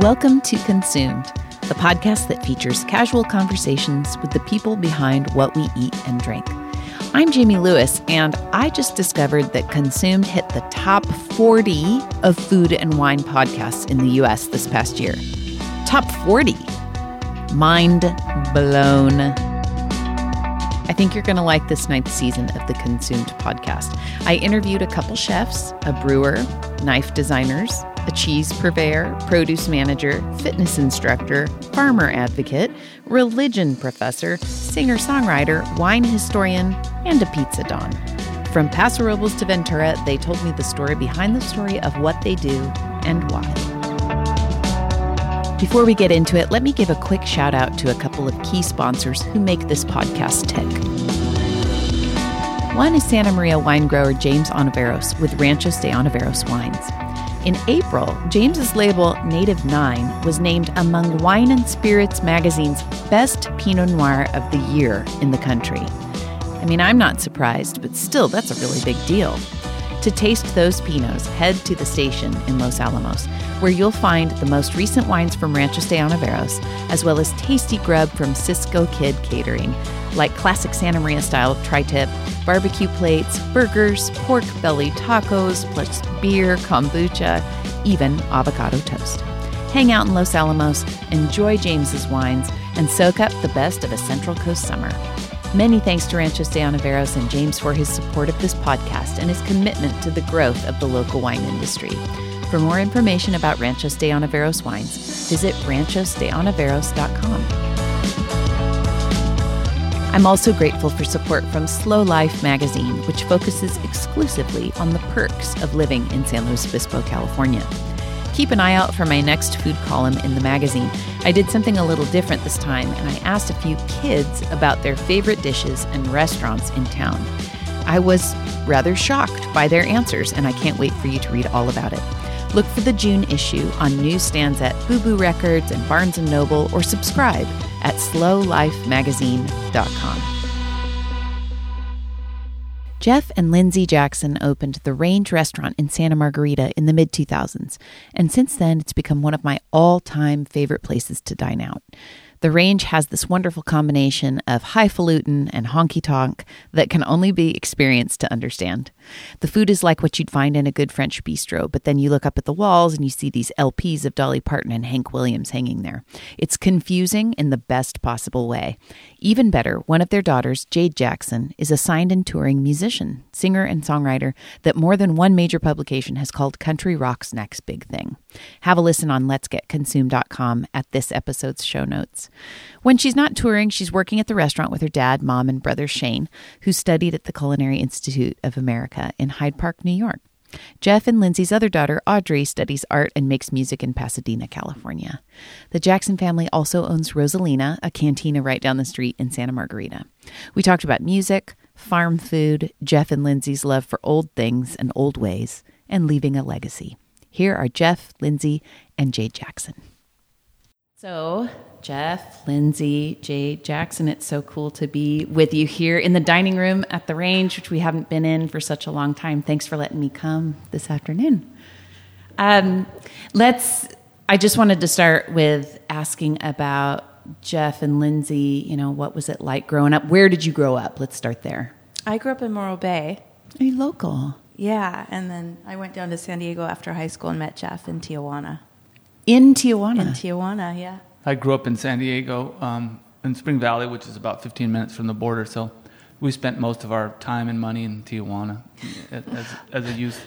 Welcome to Consumed, the podcast that features casual conversations with the people behind what we eat and drink. I'm Jamie Lewis, and I just discovered that Consumed hit the top 40 of food and wine podcasts in the US this past year. Top 40. Mind blown. I think you're going to like this ninth season of the Consumed podcast. I interviewed a couple chefs, a brewer, knife designers, a cheese purveyor, produce manager, fitness instructor, farmer advocate, religion professor, singer songwriter, wine historian, and a pizza don. From Paso Robles to Ventura, they told me the story behind the story of what they do and why. Before we get into it, let me give a quick shout out to a couple of key sponsors who make this podcast tick. One is Santa Maria wine grower James Ontiveros with Ranchos de Ontiveros Wines. In April, James's label Native Nine was named among Wine and Spirits magazine's best Pinot Noir of the year in the country. I mean, I'm not surprised, but still, that's a really big deal. To taste those Pinots, head to the station in Los Alamos, where you'll find the most recent wines from Ranchos de Ontiveros, as well as tasty grub from Cisco Kid Catering, like classic Santa Maria style tri tip, barbecue plates, burgers, pork belly tacos, plus beer, kombucha, even avocado toast. Hang out in Los Alamos, enjoy James's wines, and soak up the best of a Central Coast summer. Many thanks to Ranchos de Ontiveros and James for his support of this podcast and his commitment to the growth of the local wine industry. For more information about Ranchos de Ontiveros wines, visit ranchosdeontiveros.com. I'm also grateful for support from SLO Life magazine, which focuses exclusively on the perks of living in San Luis Obispo, California. Keep an eye out for my next food column in the magazine. I did something a little different this time, and I asked a few kids about their favorite dishes and restaurants in town. I was rather shocked by their answers, and I can't wait for you to read all about it. Look for the June issue on newsstands at Boo Boo Records and Barnes & Noble, or subscribe at slolifemagazine.com. Jeff and Lindsay Jackson opened the Range restaurant in Santa Margarita in the mid 2000s, and since then it's become one of my all time favorite places to dine out. The range has this wonderful combination of highfalutin and honky tonk that can only be experienced to understand. The food is like what you'd find in a good French bistro, but then you look up at the walls and you see these LPs of Dolly Parton and Hank Williams hanging there. It's confusing in the best possible way. Even better, one of their daughters, Jade Jackson, is a signed and touring musician, singer, and songwriter that more than one major publication has called country rock's next big thing. Have a listen on Let's Get letsgetconsumed.com at this episode's show notes. When she's not touring, she's working at the restaurant with her dad, mom, and brother Shane, who studied at the Culinary Institute of America in Hyde Park, New York. Jeff and Lindsay's other daughter, Audrey, studies art and makes music in Pasadena, California. The Jackson family also owns Rosalina, a cantina right down the street in Santa Margarita. We talked about music, farm food, Jeff and Lindsay's love for old things and old ways, and leaving a legacy. Here are Jeff, Lindsay, and Jade Jackson. So, Jeff, Lindsay, Jade Jackson, it's so cool to be with you here in the dining room at the range, which we haven't been in for such a long time. Thanks for letting me come this afternoon. Um, let's, I just wanted to start with asking about Jeff and Lindsay. You know, what was it like growing up? Where did you grow up? Let's start there. I grew up in Morro Bay. Are you local? Yeah, and then I went down to San Diego after high school and met Jeff in Tijuana. In Tijuana? In Tijuana, yeah. I grew up in San Diego, um, in Spring Valley, which is about 15 minutes from the border. So we spent most of our time and money in Tijuana as, as a youth.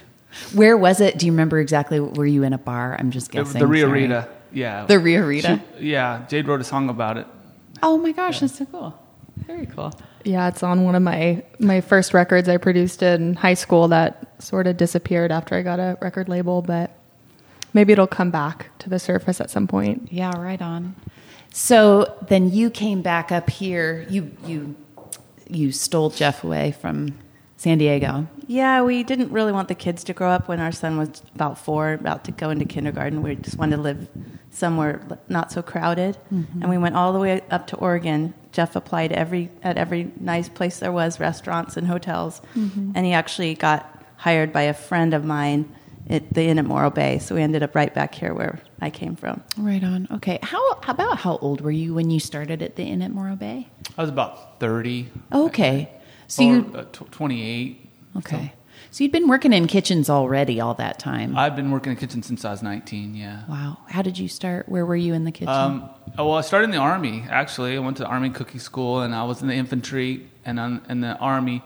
Where was it? Do you remember exactly? Were you in a bar? I'm just guessing. The Rio Rita, yeah. The Rio Rita? She, yeah, Jade wrote a song about it. Oh my gosh, yeah. that's so cool. Very cool. Yeah, it's on one of my my first records I produced in high school that sort of disappeared after I got a record label, but maybe it'll come back to the surface at some point. Yeah, right on. So then you came back up here. You you you stole Jeff away from San Diego. Yeah, we didn't really want the kids to grow up when our son was about four, about to go into kindergarten. We just wanted to live somewhere not so crowded, mm-hmm. and we went all the way up to Oregon. Jeff applied every at every nice place there was, restaurants and hotels, mm-hmm. and he actually got hired by a friend of mine at the inn at Morro Bay. So we ended up right back here where I came from. Right on. Okay. How, how about how old were you when you started at the Inn at Morro Bay? I was about 30. Okay. So or, you uh, tw- 28. okay. So you'd been working in kitchens already all that time. I've been working in kitchens since I was 19, yeah. wow. How did you start? Where were you in the kitchen? Um, oh, well, I started in the Army, actually. I went to the Army cooking school, and I was in the infantry and on, in the Army.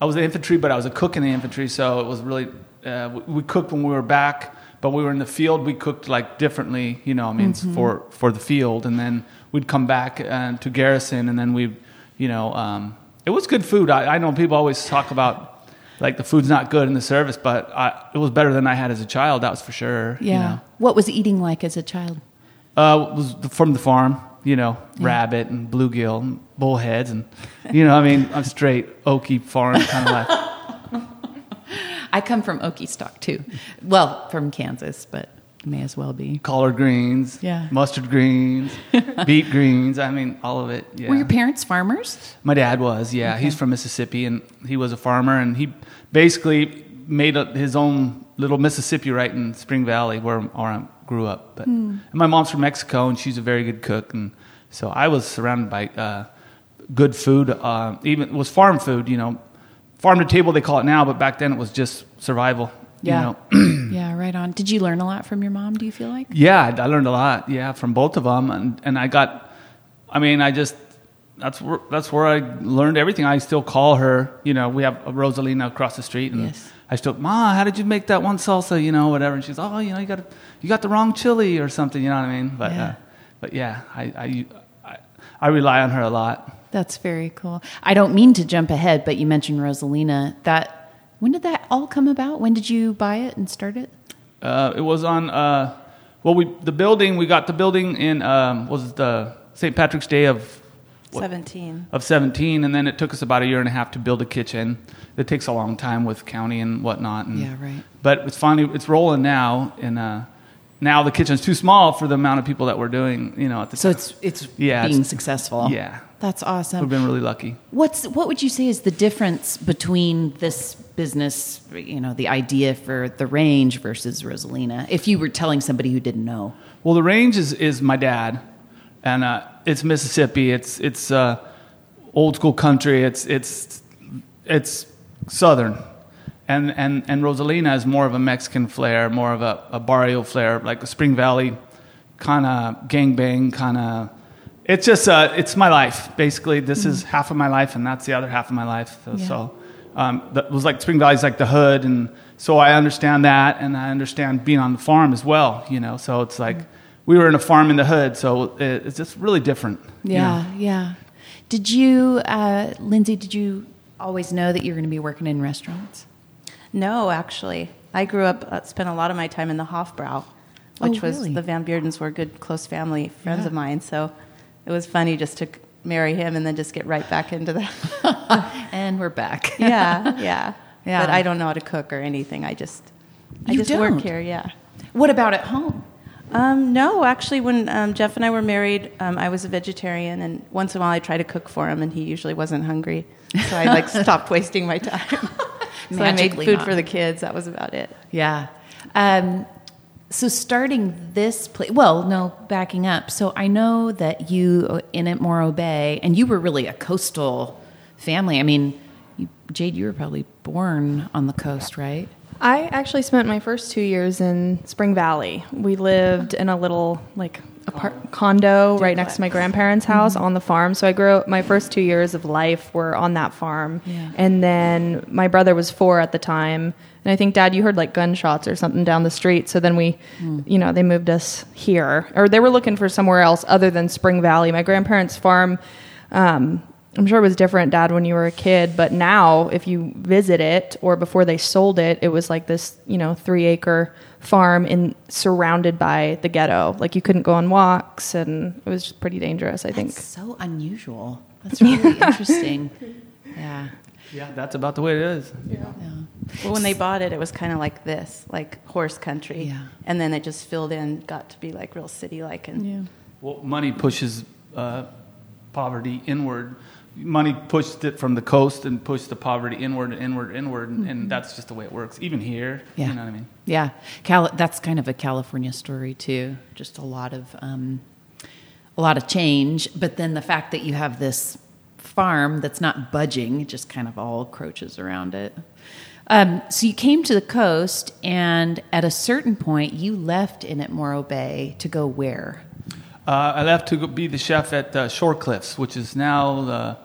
I was in the infantry, but I was a cook in the infantry, so it was really, uh, we, cooked when we were back, but we were in the field, we cooked like differently, you know, I mean, for, for the field. And then we'd come back uh, to garrison, and then we, you know, um, it was good food. I, I know people always talk about, like, the food's not good in the service, but I, it was better than I had as a child, that was for sure. you yeah. know. What was eating like as a child? Uh, was from the farm, you know, rabbit and bluegill and bullheads and, you know, I mean, I'm straight Okie farm kind of life. I come from Okie stock too. Well, from Kansas, but may as well be. Collard greens, Yeah. mustard greens, beet greens. I mean, all of it. Yeah. Were your parents farmers? My dad was, yeah. He's from Mississippi, and he was a farmer, and he basically made a, his own little Mississippi right in Spring Valley, where, I grew up. But and my mom's from Mexico, and she's a very good cook, and so I was surrounded by uh, good food. Uh, even it was farm food, you know, farm to table they call it now, but back then it was just survival. Yeah. You know? yeah, right on. Did you learn a lot from your mom, do you feel like? Yeah, I learned a lot. Yeah, from both of them, and and I got, I mean, I just that's where that's where I learned everything. I still call her. You know, we have a Rosalina across the street, and Yes. I still, Ma, how did you make that one salsa? You know, whatever. And she's, oh, you know, you got you got the wrong chili or something. You know what I mean? But Yeah. uh, but yeah, I, I I I rely on her a lot. That's very cool. I don't mean to jump ahead, but you mentioned Rosalina. That when did that all come about? When did you buy it and start it? Uh, it was on. Uh, well, we the building we got the building in um, was the St. Patrick's Day of What? 17. of 17 and then it took us about a year and a half to build a kitchen it takes a long time with county and whatnot and, Yeah, right. but it's finally it's rolling now and uh, now the kitchen's too small for the amount of people that we're doing you know at the So time. it's it's Yeah, being it's- successful. yeah That's awesome. we've been really lucky What's what would you say is the difference between this business, you know, the idea for the range versus Rosalina? If you were telling somebody who didn't know, Well, the range is, is my dad, and uh, it's Mississippi. It's it's uh, old school country. It's it's it's southern, and and and Rosalina is more of a Mexican flair, more of a, a barrio flair, like a Spring Valley kind of gangbang kind of. It's just uh, it's my life basically. This is half of my life, and that's the other half of my life. So, Yeah. so um, that was like Spring Valley's like the hood, and so I understand that, and I understand being on the farm as well. You know, so it's like we were in a farm in the hood, so it, it's just really different. you yeah, know. yeah. Did you, uh, Lindsay? Did you always know that you were going to be working in restaurants? No, actually. I grew up, uh, spent a lot of my time in the Hofbrau, Oh, which was the Van Beardens were good, close family friends Yeah. of mine. So it was funny just to marry him and then just get right back into that. And we're back. yeah, yeah. Yeah. But I don't know how to cook or anything. I just, I You just don't? work here. Yeah. What about at home? Um, no, actually, when um, Jeff and I were married, um, I was a vegetarian, and once in a while I tried to cook for him, and he usually wasn't hungry, so I like stopped wasting my time. So I made food not. for the kids. That was about it. Yeah. Um, so starting this place, well, no, backing up. So I know that you in at Morro Bay, and you were really a coastal family. I mean, you, Jade, you were probably born on the coast, right? I actually spent my first two years in Spring Valley. We lived in a little like apart- condo right next to my grandparents' house on the farm. So I grew up. My first two years of life were on that farm, Yeah. and then my brother was four at the time. And I think, Dad, you heard like gunshots or something down the street. So then we, you know, they moved us here, or they were looking for somewhere else other than Spring Valley. My grandparents' farm. Um, I'm sure it was different, Dad, when you were a kid, but now if you visit it or before they sold it, it was like this, you know, three acre farm in surrounded by the ghetto. Like you couldn't go on walks, and it was just pretty dangerous. I think. So unusual. That's really interesting. Yeah. Yeah, that's about the way it is. yeah. Well, when they bought it, it was kind of like this, like horse country, Yeah. and then it just filled in, got to be like real city-like, and Yeah. Well, money pushes uh, poverty inward. money pushed it from the coast and pushed the poverty inward and inward inward and, and that's just the way it works even here Yeah. you know what i mean Yeah, Cal- that's kind of a California story too. Just a lot of um, a lot of change, but then the fact that you have this farm that's not budging, just kind of all croaches around it. Um, so you came to the coast, and at a certain point, you left in at Morro Bay to go where? uh, i left to be the chef at uh, shore cliffs which is now the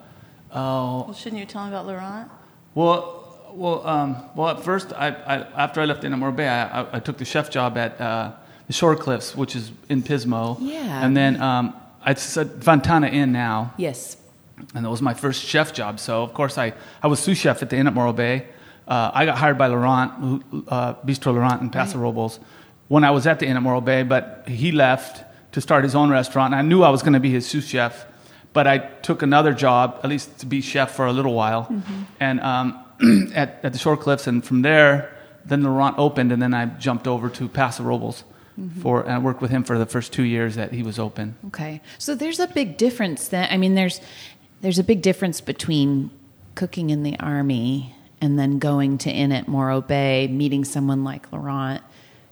oh Well, shouldn't you tell them about Laurent? Well, well, um, well. At first, I, I after I left Inn at Morro Bay, I, I, I took the chef job at uh, the Shore Cliffs, which is in Pismo. Yeah. And then um, I said Fontana Inn now, Yes. and that was my first chef job. So of course, I, I was sous chef at the Inn at Morro Bay. Uh, I got hired by Laurent, who- uh, Bistro Laurent in Paso Robles, when I was at the Inn at Morro Bay. But he left to start his own restaurant. And I knew I was going to be his sous chef, but I took another job, at least to be chef for a little while, and um, at, at the Shore Cliffs. And from there, then Laurent opened, and then I jumped over to Paso Robles. For, and I worked with him for the first two years that he was open. Okay. So there's a big difference That I mean, there's there's a big difference between cooking in the army and then going to Inn at Morro Bay, meeting someone like Laurent.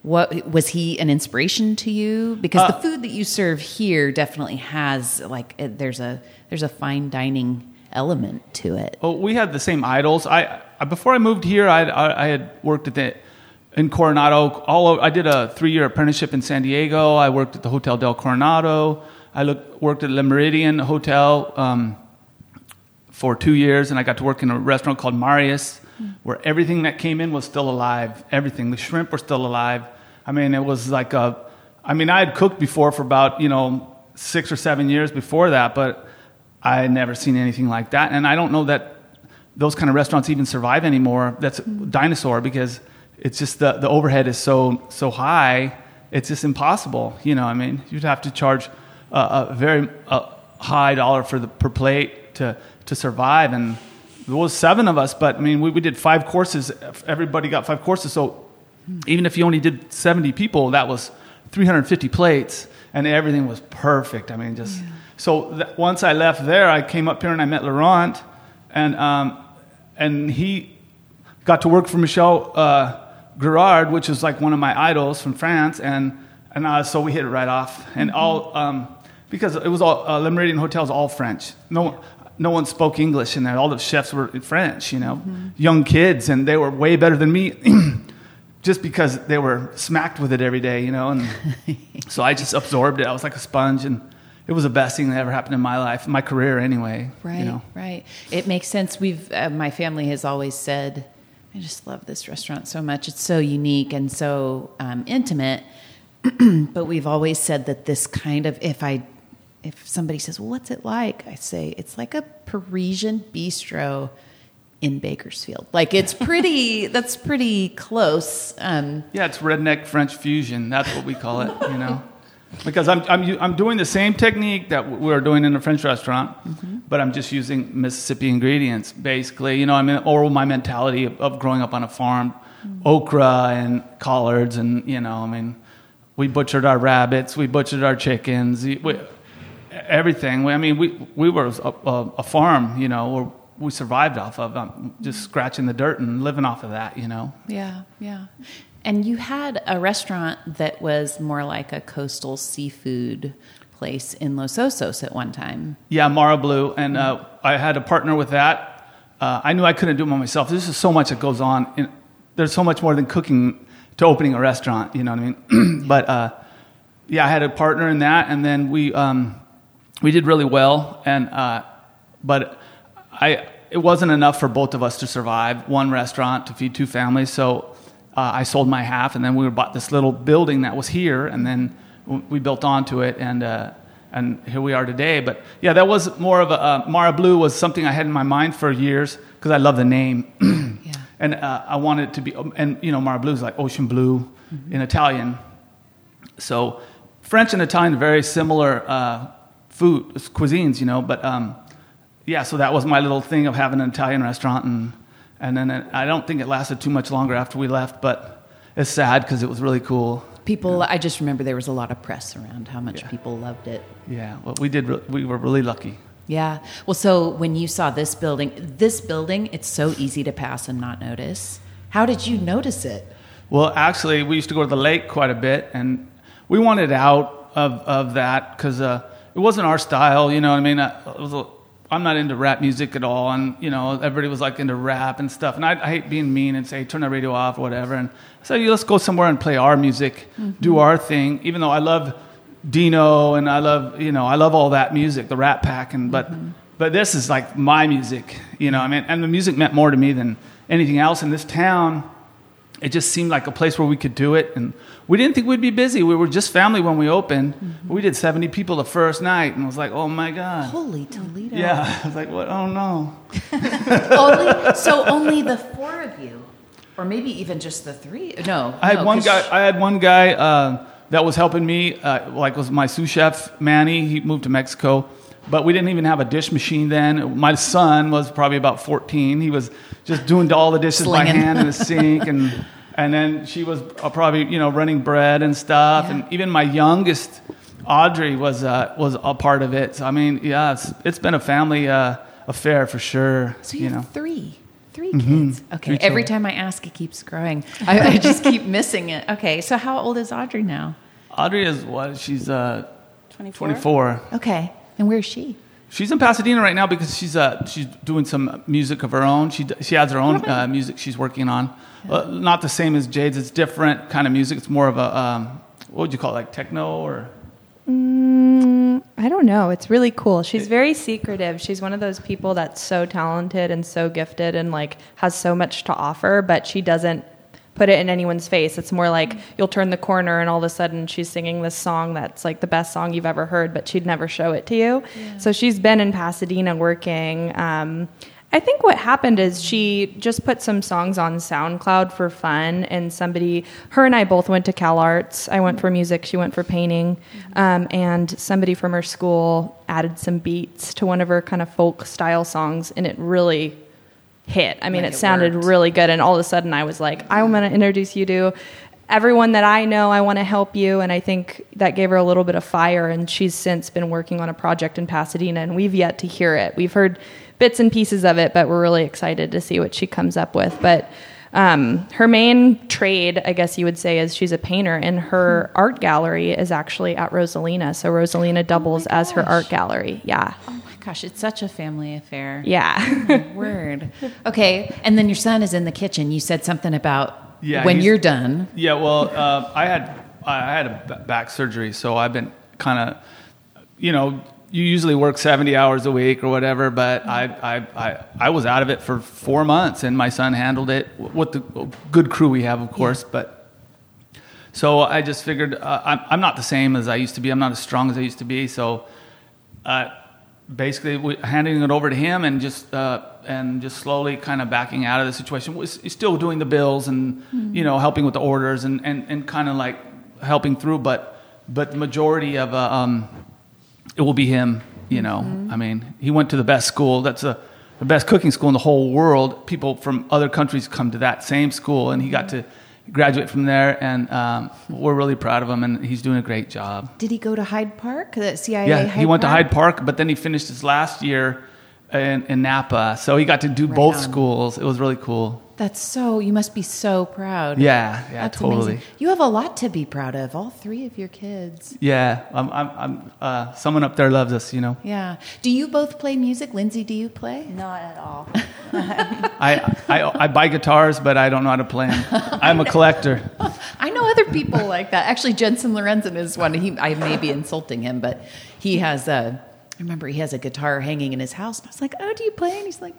What was he an inspiration to you? Because the food that you serve here definitely has like uh, there's a there's a fine dining element to it. Well, we had the same idols. I, I before I moved here, I, I, I had worked at the in Coronado. All over, I did a three-year apprenticeship in San Diego. I worked at the Hotel del Coronado. I worked at Le Méridien Hotel um, for two years, and I got to work in a restaurant called Marius, where everything that came in was still alive. Everything, the shrimp were still alive. I mean, it was like a. I mean, I had cooked before for about you know six or seven years before that, but I had never seen anything like that, and I don't know that those kind of restaurants even survive anymore. That's dinosaur because it's just the, the overhead is so so high. It's just impossible. You know, I mean, you'd have to charge a, a very uh high dollar for the per plate to to survive. And there was seven of us, but I mean, we, we did five courses. Everybody got five courses, so even if you only did 70 people, that was 350 plates, and everything was perfect. I mean, just so that once I left there, I came up here and I met Laurent, and um, and he got to work for Michel uh, Guérard, which is like one of my idols from France, and and uh, so we hit it right off, and all um, because it was all uh, Le Méridien Hotels all French. No one. No one spoke English in there. All the chefs were French, you know, young kids, and they were way better than me just because they were smacked with it every day, you know. And so I just absorbed it. I was like a sponge, and it was the best thing that ever happened in my life, my career, anyway. Right, You know. right. It makes sense. We've uh, my family has always said, "I just love this restaurant so much. It's so unique and so um, intimate." but we've always said that this kind of if I if somebody says, "Well, what's it like?" I say it's like a Parisian bistro in Bakersfield. Like it's pretty. that's pretty close. Um, Yeah, it's redneck French fusion. That's what we call it, you know. Because I'm, I'm, I'm doing the same technique that we're doing in a French restaurant, mm-hmm. but I'm just using Mississippi ingredients, basically. You know, I mean, or my mentality of, of growing up on a farm, mm-hmm. okra and collards, and, you know, I mean, we butchered our rabbits, we butchered our chickens, we, everything. I mean, we, we were a, a, a farm, you know, where we survived off of um, just mm-hmm. scratching the dirt and living off of that, you know. Yeah, yeah. And you had a restaurant that was more like a coastal seafood place in Los Osos at one time. Yeah, Mara Blue, and uh, I had a partner with that. Uh, I knew I couldn't do it by myself. There's just so much that goes on. In, there's so much more than cooking to opening a restaurant. You know what I mean? but uh, yeah, I had a partner in that, and then we um, we did really well. And uh, but I it wasn't enough for both of us to survive one restaurant to feed two families. So uh, I sold my half, and then we bought this little building that was here, and then we built onto it, and uh, and here we are today. But yeah, that was more of a uh, Mara Blue was something I had in my mind for years because I love the name, Yeah. and uh, I wanted it to be, and you know, Mara Blue is like ocean blue in Italian. So French and Italian are very similar uh, food cuisines, you know. But um, yeah, so that was my little thing of having an Italian restaurant, and and then it, I don't think it lasted too much longer after we left, but it's sad because it was really cool. People, I just remember there was a lot of press around how much people loved it. Yeah, well, we did. Re- we were really lucky. Yeah. Well, so when you saw this building, this building, it's so easy to pass and not notice. How did you notice it? Well, actually, we used to go to the lake quite a bit, and we wanted out of, of that because uh, it wasn't our style. You know what I mean? I, it was a, I'm not into rap music at all, and you know everybody was like into rap and stuff. And I, I hate being mean and say turn the radio off or whatever. And I said, let's go somewhere and play our music, mm-hmm. do our thing. Even though I love Dino and I love you know I love all that music, the Rat Pack, and but mm-hmm. but this is like my music. You know, I mean, and the music meant more to me than anything else in this town. It just seemed like a place where we could do it, and we didn't think we'd be busy. We were just family when we opened. We did 70 people the first night, and I was like, oh my god. Holy Toledo. Yeah, I was like, what? Oh no. only, so only the four of you, or maybe even just the three. No, I had no, one guy. I had one guy uh, that was helping me. Uh, like was my sous chef Manny. He moved to Mexico, but we didn't even have a dish machine then. My son was probably about 14. He was just doing all the dishes by hand in the sink, and and then she was uh, probably you know running bread and stuff. Yeah. And even my youngest, Audrey, was uh, was a part of it. So I mean, yeah, it's, it's been a family uh, affair for sure. So you, you know. have three. Three kids. Okay. Three Every children. time I ask, it keeps growing. I, I just keep missing it. Okay. So how old is Audrey now? Audrey is what? She's uh, 24? 24. Okay. And where's she? She's in Pasadena right now because she's uh, she's doing some music of her own. She she has her own uh, music she's working on. Uh, not the same as Jade's. It's different kind of music. It's more of a um, what would you call it, like techno or Mm, I don't know. It's really cool. She's very secretive. She's one of those people that's so talented and so gifted and like has so much to offer, but she doesn't put it in anyone's face. It's more like you'll turn the corner and all of a sudden she's singing this song that's like the best song you've ever heard, but she'd never show it to you. So she's been in Pasadena working. Um, I think what happened is she just put some songs on SoundCloud for fun, and somebody, her and I both went to Cal Arts. I went for music, she went for painting, um, and somebody from her school added some beats to one of her kind of folk style songs, and it really hit. I mean, Like it it sounded worked. really good, and all of a sudden I was like, I want to introduce you to everyone that I know. I want to help you, and I think that gave her a little bit of fire. And she's since been working on a project in Pasadena, and we've yet to hear it. We've heard bits and pieces of it, but we're really excited to see what she comes up with. But um, her main trade, I guess you would say, is she's a painter, and her art gallery is actually at Rosalina. So Rosalina doubles as her art gallery. Yeah, Oh gosh, it's such a family affair. yeah. Word. Okay. And then your son is in the kitchen. You said something about Yeah, when you're done. Yeah, well, uh, I had I had a back surgery, so I've been kind of, you know, you usually work seventy hours a week or whatever, but I, I I I was out of it for four months, and my son handled it with the good crew we have, of course, but. So I just figured uh, I'm, I'm not the same as I used to be. I'm not as strong as I used to be. So uh, basically, we, handing it over to him and just uh, and just slowly kind of backing out of the situation. Was he's still doing the bills and you know helping with the orders and, and, and kind of like helping through, but but the majority of uh, um, it will be him. You know, I mean, he went to the best school. That's a the best cooking school in the whole world. People from other countries come to that same school, and he got to graduate from there. And um, we're really proud of him, and he's doing a great job. Did he go to Hyde Park? The CIA Yeah, Hyde he went to Hyde Park, but then he finished his last year in, in Napa, so he got to do both on. schools. It was really cool. That's so, you must be so proud. Yeah, yeah, That's totally. amazing. You have a lot to be proud of, all three of your kids. Yeah, I'm, I'm, I'm, uh, someone up there loves us, you know. Yeah. Do you both play music? Lindsay, do you play? Not at all. I, I, I buy guitars, but I don't know how to play them. I'm a collector. I know other people like that. Actually, Jensen Lorenzen is one. He, I may be insulting him, but he has a. I remember he has a guitar hanging in his house. And I was like, "Oh, do you play?" And he's like,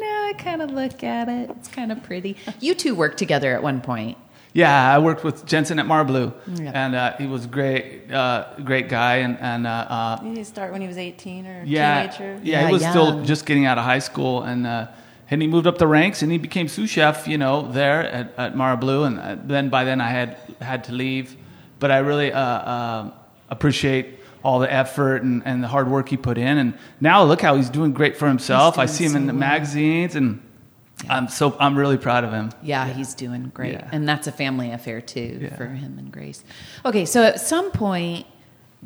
"No, I kind of look at it. It's kind of pretty." You two worked together at one point. Yeah, I worked with Jensen at Marbleu, Yeah. and uh, he was a great, uh, great guy, and, and uh, uh, Did he start when he was 18 or yeah, teenager? yeah, Yeah, he was young. still just getting out of high school, and uh, and he moved up the ranks, and he became sous chef, you know, there at, at Marbleu, and uh, then by then I had had to leave, but I really uh, uh, appreciate all the effort and, and the hard work he put in, and now look how he's doing great for himself. I see him in the well. magazines, and I'm so I'm really proud of him. Yeah, he's doing great. Yeah. And that's a family affair too Yeah. for him and Grace. Okay, so at some point,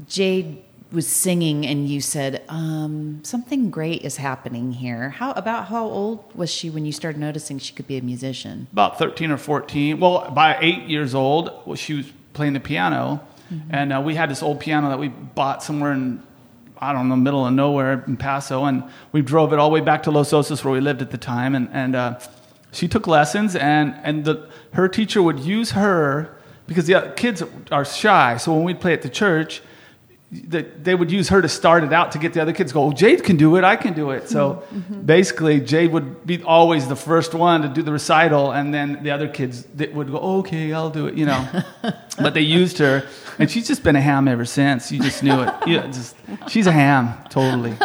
Jade was singing and you said um, something great is happening here. How about how old was she when you started noticing she could be a musician? About 13 or 14. Well, by eight years old, well, she was playing the piano. Mm-hmm. And uh, we had this old piano that we bought somewhere in, I don't know, middle of nowhere in Paso. And we drove it all the way back to Los Osos where we lived at the time. And, and uh, she took lessons, and, and the, her teacher would use her because the kids are shy. So when we'd play at the church, they would use her to start it out to get the other kids to go, oh, Jade can do it, I can do it. So mm-hmm. basically, Jade would be always the first one to do the recital, and then the other kids would go, okay, I'll do it, you know. but they used her, and she's just been a ham ever since. You just knew it. Yeah, just, she's a ham, totally.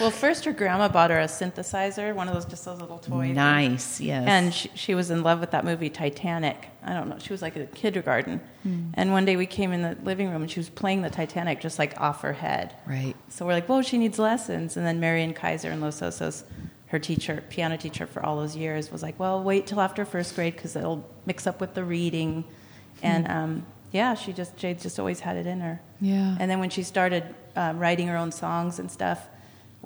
Well, first her grandma bought her a synthesizer, one of those just those little toys. Nice, yes. And she, she was in love with that movie Titanic. I don't know. She was like in kindergarten. Mm. And one day we came in the living room and she was playing the Titanic just like off her head. Right. So we're like, whoa, she needs lessons. And then Marion Kaiser in Los Osos, her teacher, piano teacher for all those years, was like, well, wait till after first grade because it'll mix up with the reading. And mm. um, yeah, she just Jade just always had it in her. Yeah. And then when she started um, writing her own songs and stuff,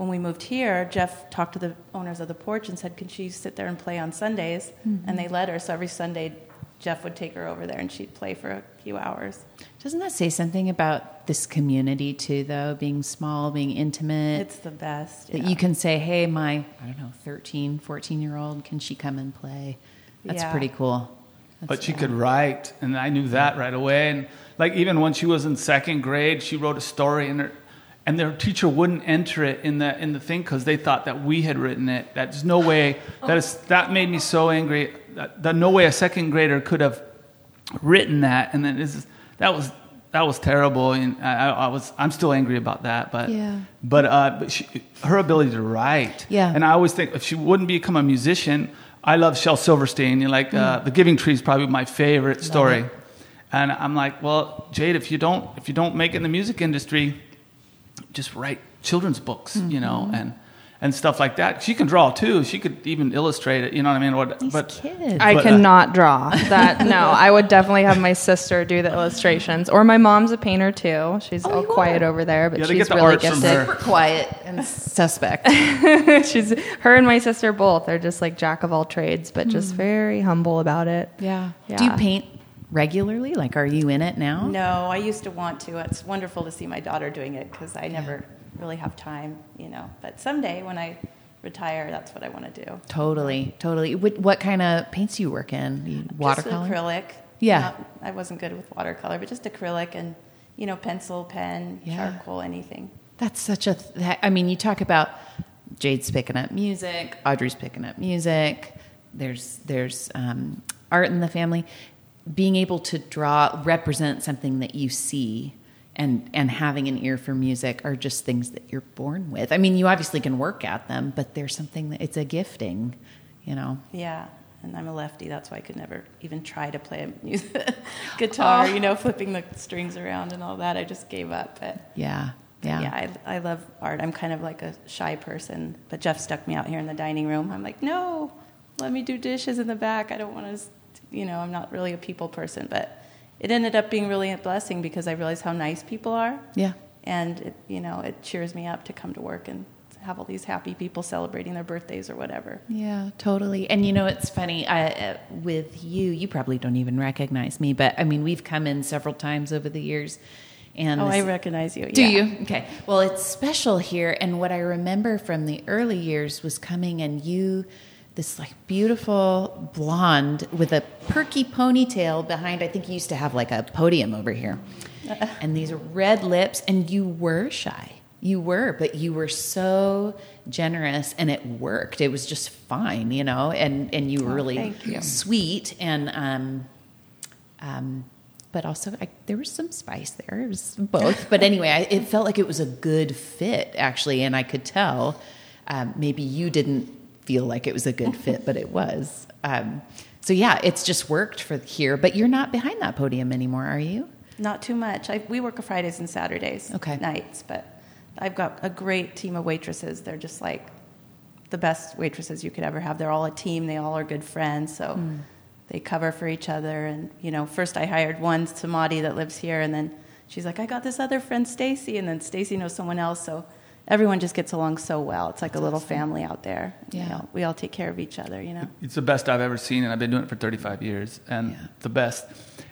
when we moved here, Jeff talked to the owners of the porch and said, "Can she sit there and play on Sundays?" Mm-hmm. And they let her. So every Sunday, Jeff would take her over there and she'd play for a few hours. Doesn't that say something about this community too, though? Being small, being intimate. It's the best. That you can say, "Hey, my I don't know, 13, 14 year old, can she come and play?" That's yeah. pretty cool. That's but she could write, and I knew that right away. And like even when she was in second grade, she wrote a story in her and their teacher wouldn't enter it in the in the thing because they thought that we had written it. That's no way. That is that made me so angry. That, that no way a second grader could have written that. And then this that was that was terrible. And I, I, was I'm still angry about that. But yeah. But uh, but she, her ability to write. Yeah. And I always think if she wouldn't become a musician, I love Shel Silverstein. You like uh, mm. the Giving Tree is probably my favorite story. And I'm like, well, Jade, if you don't if you don't make it in the music industry just write children's books, mm-hmm. you know, mm-hmm. and and stuff like that. She can draw too. She could even illustrate it. You know what I mean? What, These but kids. I but, uh, cannot uh, draw that. No, I would definitely have my sister do the illustrations, or my mom's a painter too. She's oh, all quiet are. over there, but yeah, she's really gifted. Super quiet and suspect. she's her and my sister both are just like jack of all trades, but mm. just very humble about it. Yeah. yeah. Do you paint regularly? Like, are you in it now? No, I used to want to. It's wonderful to see my daughter doing it because I never yeah. really have time, you know. But someday when I retire, that's what I want to do. Totally, totally. What, what kind of paints do you work in? Watercolor? Just acrylic. Yeah. Not, I wasn't good with watercolor, but just acrylic and, you know, pencil, pen, yeah. charcoal, anything. That's such a, th- I mean, you talk about Jade's picking up music, Audrey's picking up music. There's, there's um, art in the family being able to draw represent something that you see and and having an ear for music are just things that you're born with. I mean, you obviously can work at them, but there's something that it's a gifting, you know. Yeah. And I'm a lefty, that's why I could never even try to play a music guitar, oh. you know, flipping the strings around and all that. I just gave up. But yeah, yeah, yeah. I, I love art. I'm kind of like a shy person, but Jeff stuck me out here in the dining room. I'm like, no, let me do dishes in the back. I don't want to you know, I'm not really a people person, but it ended up being really a blessing because I realized how nice people are. Yeah. And it, you know, it cheers me up to come to work and have all these happy people celebrating their birthdays or whatever. Yeah, totally. And you know, it's funny I, uh, with you. You probably don't even recognize me, but I mean, we've come in several times over the years. And oh, this, I recognize you. Do you? Okay. Well, it's special here, and what I remember from the early years was coming and you this like beautiful blonde with a perky ponytail behind. I think you used to have like a podium over here, and these red lips. And you were shy. You were, but you were so generous, and it worked. It was just fine, you know. And and you were oh, really you. sweet and um, um, but also I, there was some spice there. It was both. but anyway, I, it felt like it was a good fit actually, and I could tell. Um, maybe you didn't feel like it was a good fit, but it was. Um, so yeah, it's just worked for here. But you're not behind that podium anymore, are you? Not too much. I, we work Fridays and Saturdays, okay. nights. But I've got a great team of waitresses. They're just like the best waitresses you could ever have. They're all a team. They all are good friends. So. Mm. They cover for each other, and you know. First, I hired one Samadi that lives here, and then she's like, I got this other friend, Stacy, and then Stacy knows someone else. So everyone just gets along so well. It's like a little family out there. Yeah. You know, we all take care of each other, you know? It's the best I've ever seen, and I've been doing it for 35 years, and Yeah. the best.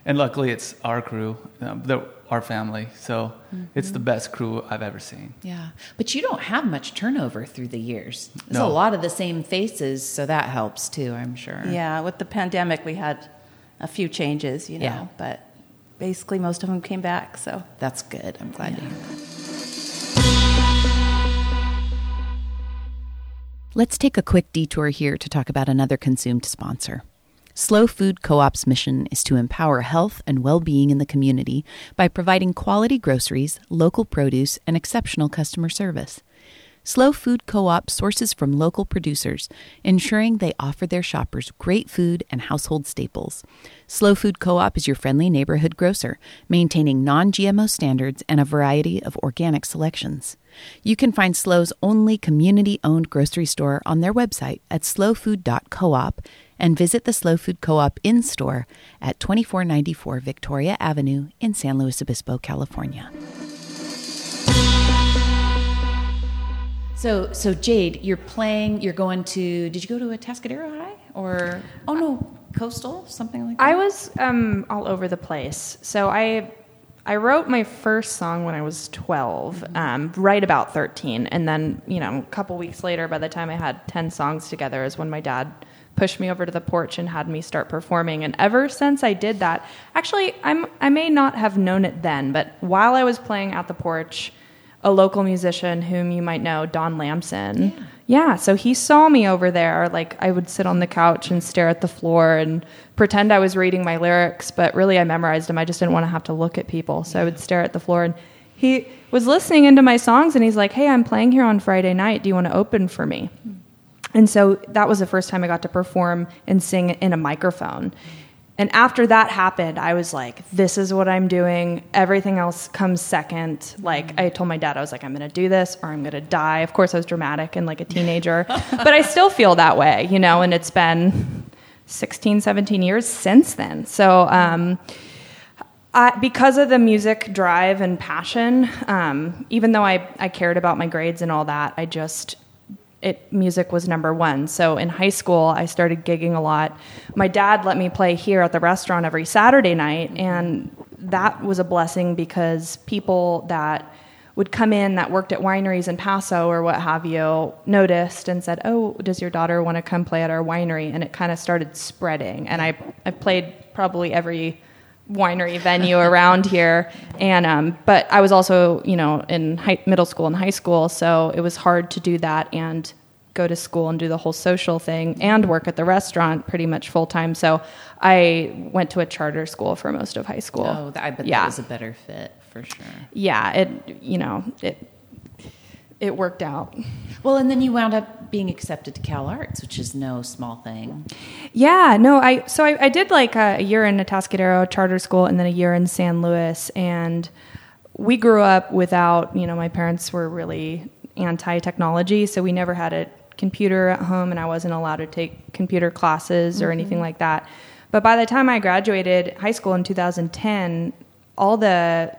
And luckily, it's our crew, um, our family. So it's the best crew I've ever seen. Yeah. But you don't have much turnover through the years. There's No. a lot of the same faces, so that helps too, I'm sure. Yeah, with the pandemic, we had a few changes, you know, Yeah. but basically most of them came back. So That's good. I'm glad to hear that. Let's take a quick detour here to talk about another consumed sponsor. SLO Food Co op's mission is to empower health and well being in the community by providing quality groceries, local produce, and exceptional customer service. SLO Food Co op sources from local producers, ensuring they offer their shoppers great food and household staples. SLO Food Co op is your friendly neighborhood grocer, maintaining non GMO standards and a variety of organic selections. You can find SLO's only community owned grocery store on their website at slofood.coop and visit the SLO Food Co op in store at 2494 Victoria Avenue in San Luis Obispo, California. So, so Jade, you're playing. You're going to. Did you go to Atascadero High or? Oh no, Coastal, something like that. I was um, all over the place. So I I wrote my first song when I was 12, um, right about 13, and then you know a couple weeks later, by the time I had 10 songs together, is when my dad pushed me over to the porch and had me start performing. And ever since I did that, actually, I'm I may not have known it then, but while I was playing at the porch. A local musician whom you might know, Don Lamson. Yeah, yeah. so he saw me over there. Like I would sit on the couch and stare at the floor and pretend I was reading my lyrics, but really I memorized them. I just didn't want to have to look at people. So I would stare at the floor and he was listening into my songs and he's like, "Hey, I'm playing here on Friday night. Do you want to open for me?" And so that was the first time I got to perform and sing in a microphone. And after that happened, I was like, this is what I'm doing. Everything else comes second. Like, I told my dad, I was like, I'm going to do this or I'm going to die. Of course, I was dramatic and like a teenager, but I still feel that way, you know, and it's been 16, 17 years since then. So, um, I, because of the music drive and passion, um, even though I, I cared about my grades and all that, I just it music was number one. So in high school, I started gigging a lot. My dad let me play here at the restaurant every Saturday night, and that was a blessing because people that would come in that worked at wineries in Paso or what have you noticed and said, "Oh, does your daughter want to come play at our winery?" And it kind of started spreading. And I I played probably every winery venue around here. And um, but i was also you know in high, middle school and high school so it was hard to do that and go to school and do the whole social thing and work at the restaurant pretty much full time so i went to a charter school for most of high school. Oh, I bet yeah. that was a better fit for sure. yeah it you know it it worked out Well, and then you wound up being accepted to Cal Arts, which is no small thing. Yeah, no, I so I, I did like a, a year in Atascadero charter school and then a year in San Luis, and we grew up without you know my parents were really anti technology, so we never had a computer at home, and I wasn't allowed to take computer classes or mm-hmm. anything like that. But by the time I graduated high school in 2010, all the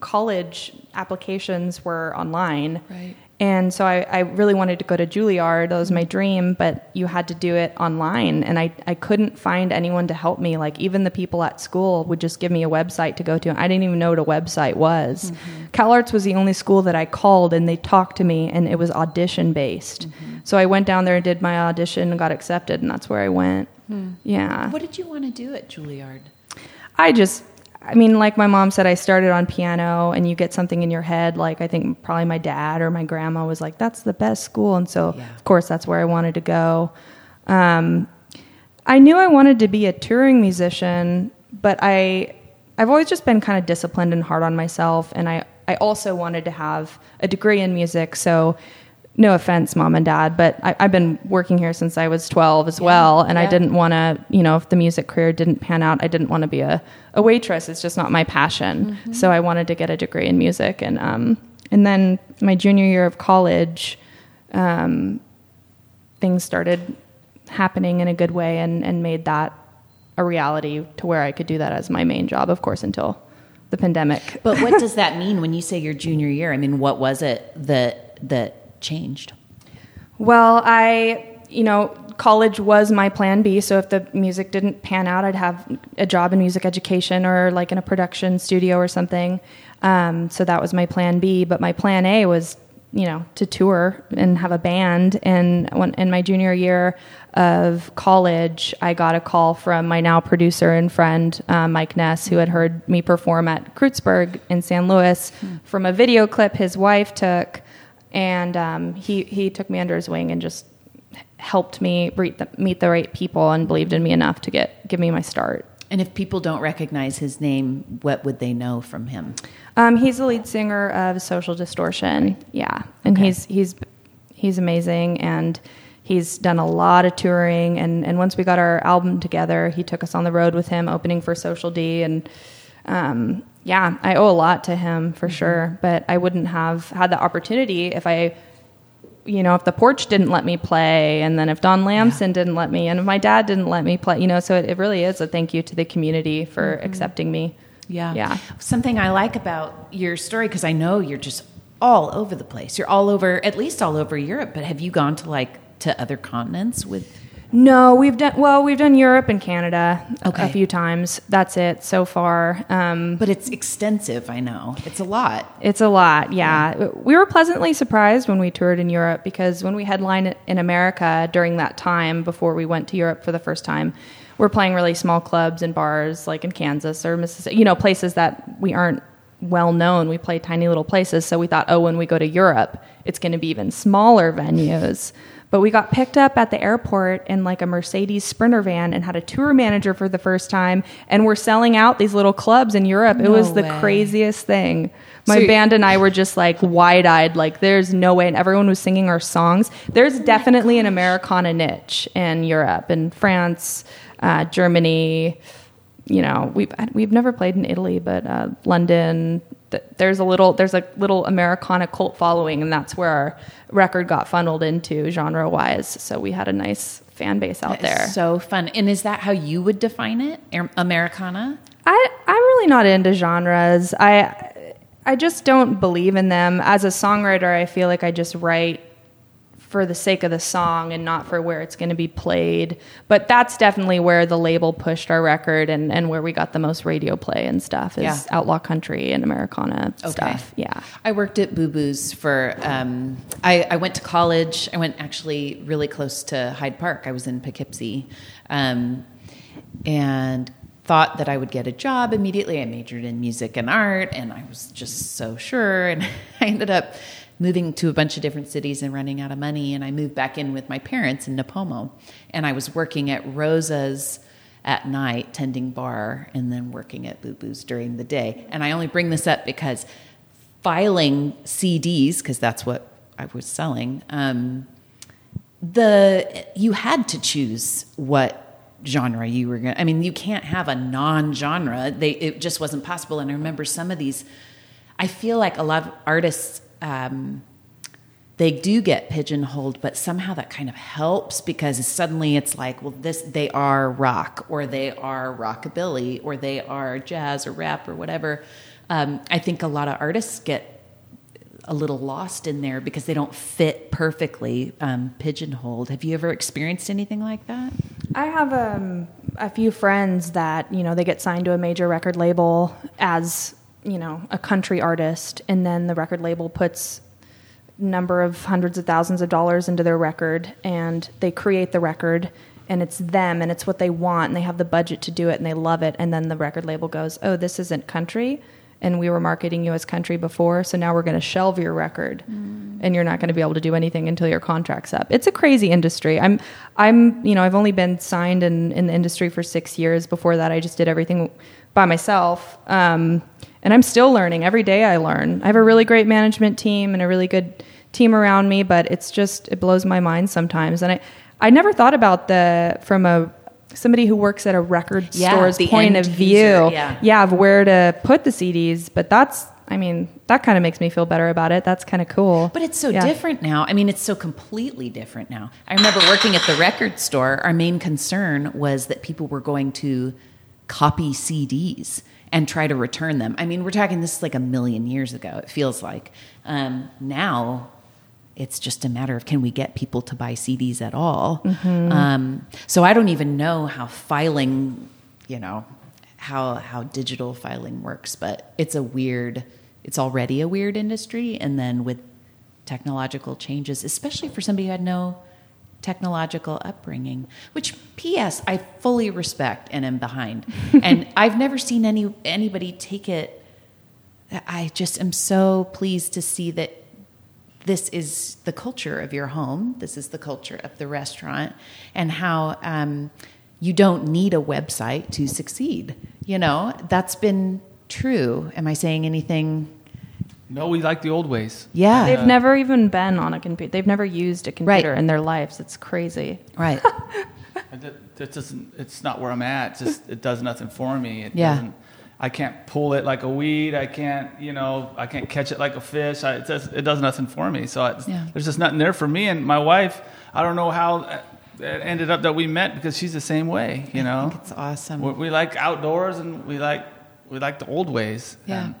college applications were online. Right. And so I, I really wanted to go to Juilliard. That was my dream, but you had to do it online. And I, I couldn't find anyone to help me. Like, even the people at school would just give me a website to go to. I didn't even know what a website was. Mm-hmm. CalArts was the only school that I called, and they talked to me, and it was audition based. Mm-hmm. So I went down there and did my audition and got accepted, and that's where I went. Hmm. Yeah. What did you want to do at Juilliard? I just, I mean, like my mom said, I started on piano, and you get something in your head. Like I think probably my dad or my grandma was like, "That's the best school," and so Yeah. of course that's where I wanted to go. Um, I knew I wanted to be a touring musician, but I, I've always just been kind of disciplined and hard on myself, and I, I also wanted to have a degree in music. So, no offense, mom and dad, but I, I've been working here since I was 12 as well, and I didn't want to, you know, if the music career didn't pan out, I didn't want to be a, a waitress. It's just not my passion. So I wanted to get a degree in music, and um, and then my junior year of college, um, things started happening in a good way, and and made that a reality to where I could do that as my main job, of course, until the pandemic. But what does that mean when you say your junior year? I mean, what was it that that changed? Well, I, you know, college was my plan B. So if the music didn't pan out, I'd have a job in music education or like in a production studio or something. Um, so that was my plan B. But my plan A was, you know, to tour and have a band. And when, in my junior year of college, I got a call from my now producer and friend, uh, Mike Ness, who had heard me perform at Kreuzberg in San Luis from a video clip his wife took. And um, he, he took me under his wing and just helped me meet the, meet the right people and believed in me enough to get give me my start. And if people don't recognize his name, what would they know from him? Um, he's the lead singer of Social Distortion. Yeah, and Okay. he's he's he's amazing, and he's done a lot of touring. And and once we got our album together, he took us on the road with him, opening for Social D, and um, yeah, I owe a lot to him for mm-hmm. sure. But I wouldn't have had the opportunity if I. You know, if the porch didn't let me play, and then if Don Lamson didn't let me, and if my dad didn't let me play, you know, so it, it really is a thank you to the community for mm-hmm. accepting me. Yeah. Yeah. Something I like about your story, because I know you're just all over the place. You're all over, at least all over Europe, but have you gone to like to other continents with? No, we've done well. We've done Europe and Canada Okay. a few times. That's it so far. Um, But it's extensive, I know. It's a lot. it's a lot. Yeah, we were pleasantly surprised when we toured in Europe because when we headlined in America during that time before we went to Europe for the first time, we're playing really small clubs and bars like in Kansas or Mississippi. You know, places that we aren't well known. We play tiny little places, so we thought, oh, when we go to Europe, it's going to be even smaller venues. But we got picked up at the airport in like a Mercedes Sprinter van and had a tour manager for the first time, and we're selling out these little clubs in Europe. it No was the way. craziest thing. My So band and I were just like wide eyed, like there's no way. And everyone was singing our songs. There's definitely an Americana niche in Europe, in France, uh, Germany. You know, we've we've never played in Italy, but uh, London. Th- There's a little there's a little Americana cult following, and that's where our record got funneled into genre wise. So we had a nice fan base out there. So fun. And is that how you would define it? Americana? I I'm really not into genres. I I just don't believe in them. As a songwriter, I feel like I just write for the sake of the song and not for where it's going to be played. But that's definitely where the label pushed our record and, and where we got the most radio play and stuff is Yeah. outlaw country and Americana Okay. stuff. Yeah. I worked at Boo Boo's for, um, I, I went to college. I went actually really close to Hyde Park. I was in Poughkeepsie. Um, and thought that I would get a job immediately. I majored in music and art, and I was just so sure. And I ended up moving to a bunch of different cities and running out of money. And I moved back in with my parents in Nipomo. And I was working at Rosa's at night, tending bar, and then working at Boo Boo's during the day. And I only bring this up because filing CDs, because that's what I was selling, um, the you had to choose what genre you were going to i mean you can't have a non-genre they it just wasn't possible and i remember some of these i feel like a lot of artists um, they do get pigeonholed but somehow that kind of helps because suddenly it's like well this they are rock or they are rockabilly or they are jazz or rap or whatever um, i think a lot of artists get a little lost in there because they don't fit perfectly um, pigeonholed. Have you ever experienced anything like that? I have um, a few friends that you know they get signed to a major record label as you know a country artist, and then the record label puts number of hundreds of thousands of dollars into their record, and they create the record, and it's them, and it's what they want, and they have the budget to do it, and they love it, and then the record label goes, "Oh, this isn't country." And we were marketing you as country before, so now we're going to shelve your record, and you're not going to be able to do anything until your contract's up. It's a crazy industry. I'm, I'm, you know, I've only been signed in, in the industry for six years. Before that, I just did everything by myself, um, and I'm still learning. Every day, I learn. I have a really great management team and a really good team around me, but it's just it blows my mind sometimes. And I, I never thought about the from a somebody who works at a record Yeah, store's point of view user, yeah. of where to put the CDs. But that's, I mean, that kind of makes me feel better about it. That's kind of cool. But it's so Yeah. different now. I mean, it's so completely different now. I remember working at the record store. Our main concern was that people were going to copy CDs and try to return them. I mean, we're talking this is like a million years ago. It feels like um, now it's just a matter of can we get people to buy CDs at all. Um, so I don't even know how filing, you know, how how digital filing works, but it's a weird. It's already a weird industry, and then with technological changes, especially for somebody who had no technological upbringing, which PS I fully respect and am behind. and I've never seen any anybody take it I just am so pleased to see that this is the culture of your home. This is the culture of the restaurant, and how um, you don't need a website to succeed. You know, that's been true. Am I saying anything? No, we like the old ways. Yeah. They've uh, never even been on a computer. They've never used a computer Right. in their lives. It's crazy. Right. That, that doesn't. It's not where I'm at. It's just it does nothing for me. It Yeah. doesn't. I can't pull it like a weed. I can't, you know, I can't catch it like a fish. I, it, does, it does nothing for me. So it's, Yeah. there's just nothing there for me. And my wife, I don't know how it ended up that we met because she's the same way. You I know, think it's awesome. we, we like outdoors and we like we like the old ways. Yeah. And,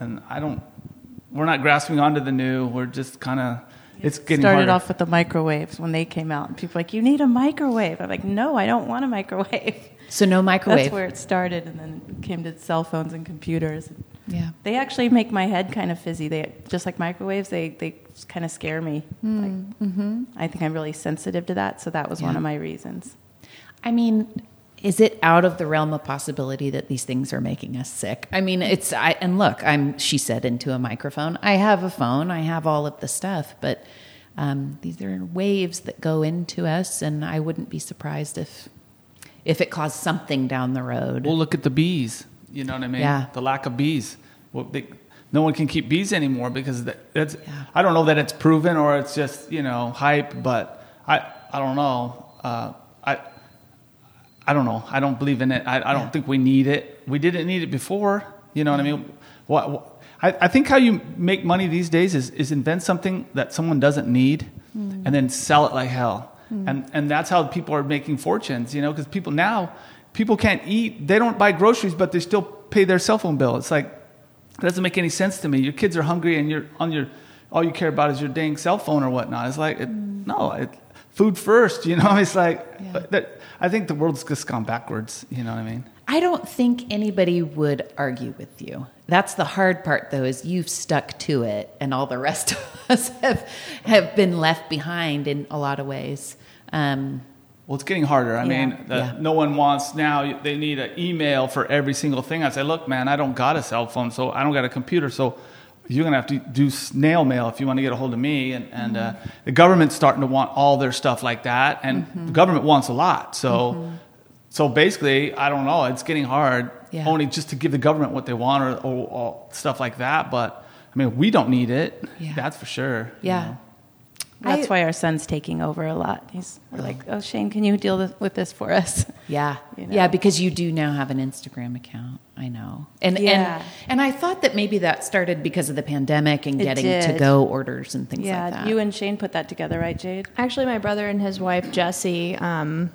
and I don't. We're not grasping onto the new. We're just kind of. It's getting started harder. off with the microwaves when they came out, and people were like, "You need a microwave." I'm like, "No, I don't want a microwave." So no microwave. That's where it started, and then came to cell phones and computers. yeah. They actually make my head kind of fizzy. They just like microwaves. They they kind of scare me. Like, I think I'm really sensitive to that, so that was one Hmm. Of my reasons. I mean, is it out of the realm of possibility that these things are making us sick? I mean, it's I and look, I'm she said into a microphone. I have a phone. I have all of the stuff, but um, these are waves that go into us, and I wouldn't be surprised if if it caused something down the road. Well, look at the bees. You know what I mean? Yeah. The lack of bees. Well, they, no one can keep bees anymore because that, that's. Yeah. I don't know that it's proven or it's just you know hype, but I I don't know. Uh, I don't know. I don't believe in it. I, I don't Yeah. think we need it. We didn't need it before. You know what I mean? What, what I, I think how you make money these days is, is invent something that someone doesn't need hmm. and then sell it like hell. Hmm. And, and that's how people are making fortunes, you know, because people now, people can't eat. They don't buy groceries, but they still pay their cell phone bill. It's like, it doesn't make any sense to me. Your kids are hungry and you're on your, all you care about is your dang cell phone or whatnot. It's like, it, hmm. no, it, food first, you know? It's like, Yeah. that, I think the world's just gone backwards, you know what I mean? I don't think anybody would argue with you. That's the hard part, though, is you've stuck to it, and all the rest of us have have been left behind in a lot of ways. Um, Well, it's getting harder. I Yeah. mean, the, Yeah. no one wants now. They need an email for every single thing. I say, look, man, I don't got a cell phone, so I don't got a computer, so you're gonna have to do snail mail if you want to get a hold of me. And, and uh, the government's starting to want all their stuff like that, and the government wants a lot. So, so basically, I don't know. It's getting hard, Yeah. only just to give the government what they want or, or, or stuff like that. But I mean, we don't need it. Yeah. That's for sure. you yeah. know. That's I- why our son's taking over a lot. He's we're like, "Oh, Shane, can you deal with this for us?" Yeah. You know? Yeah, because you do now have an Instagram account. I know. And Yeah. and and I thought that maybe that started because of the pandemic and It getting did. to go orders and things yeah, like that. you and Shane put that together, right, Jade? Actually, my brother and his wife Jesse um,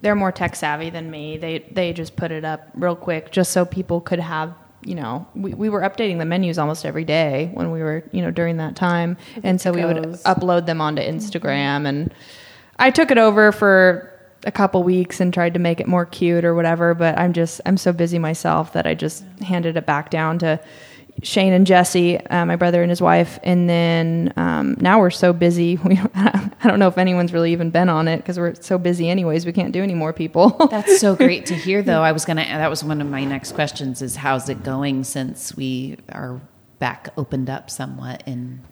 they're more tech savvy than me. They they just put it up real quick, just so people could have. You know, we, we were updating the menus almost every day when we were, you know, during that time, and so we would upload them onto Instagram. And I took it over for a couple weeks and tried to make it more cute or whatever. But I'm just I'm so busy myself that I just handed it back down to Shane and Jesse, uh, my brother and his wife, and then um, now we're so busy. We I don't know if anyone's really even been on it because we're so busy anyways. We can't do any more people. That's so great to hear, though. I was gonna. That was one of my next questions: is how's it going since we are back opened up somewhat in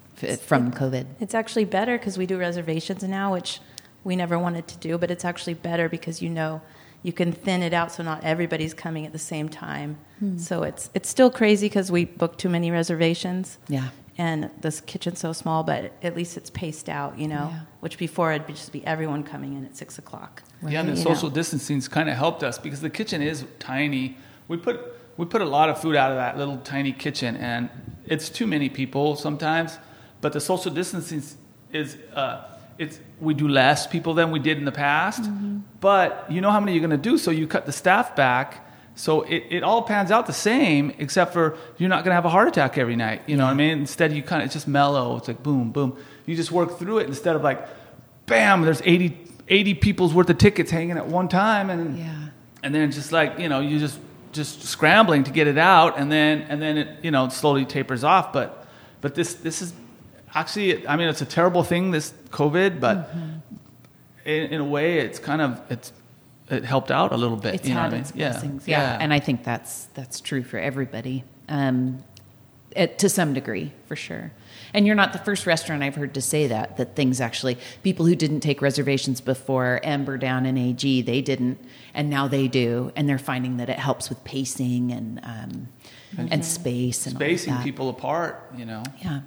from COVID? It's actually better because we do reservations now, which we never wanted to do, but it's actually better because you know you can thin it out so not everybody's coming at the same time. So it's it's still crazy because we booked too many reservations. Yeah. And this kitchen's so small, but at least it's paced out, you know. Yeah. Which before it'd just be everyone coming in at six o'clock. Yeah, and the You social know. distancing's kind of helped us because the kitchen is tiny. We put we put a lot of food out of that little tiny kitchen, and it's too many people sometimes. But the social distancing is uh, it's we do less people than we did in the past. Mm-hmm. But you know how many you're going to do, so you cut the staff back. So it, it all pans out the same, except for you're not going to have a heart attack every night. You know what I mean? Instead, you kind of it's just mellow. It's like boom, boom. You just work through it instead of like, bam. There's 80, 80 people's worth of tickets hanging at one time, and Yeah. and then just like you know you just just scrambling to get it out and then and then it you know slowly tapers off but but this this is actually i mean it's a terrible thing this covid but in, in a way it's kind of it's it helped out a little bit It's you know had I its mean? yeah. blessings. Yeah. and I think that's that's true for everybody, um, it, to some degree, for sure. And you're not the first restaurant I've heard to say that. That things actually, people who didn't take reservations before, Amber down in AG, they didn't, and now they do, and they're finding that it helps with pacing and um, and space and all spacing people apart you know Yeah.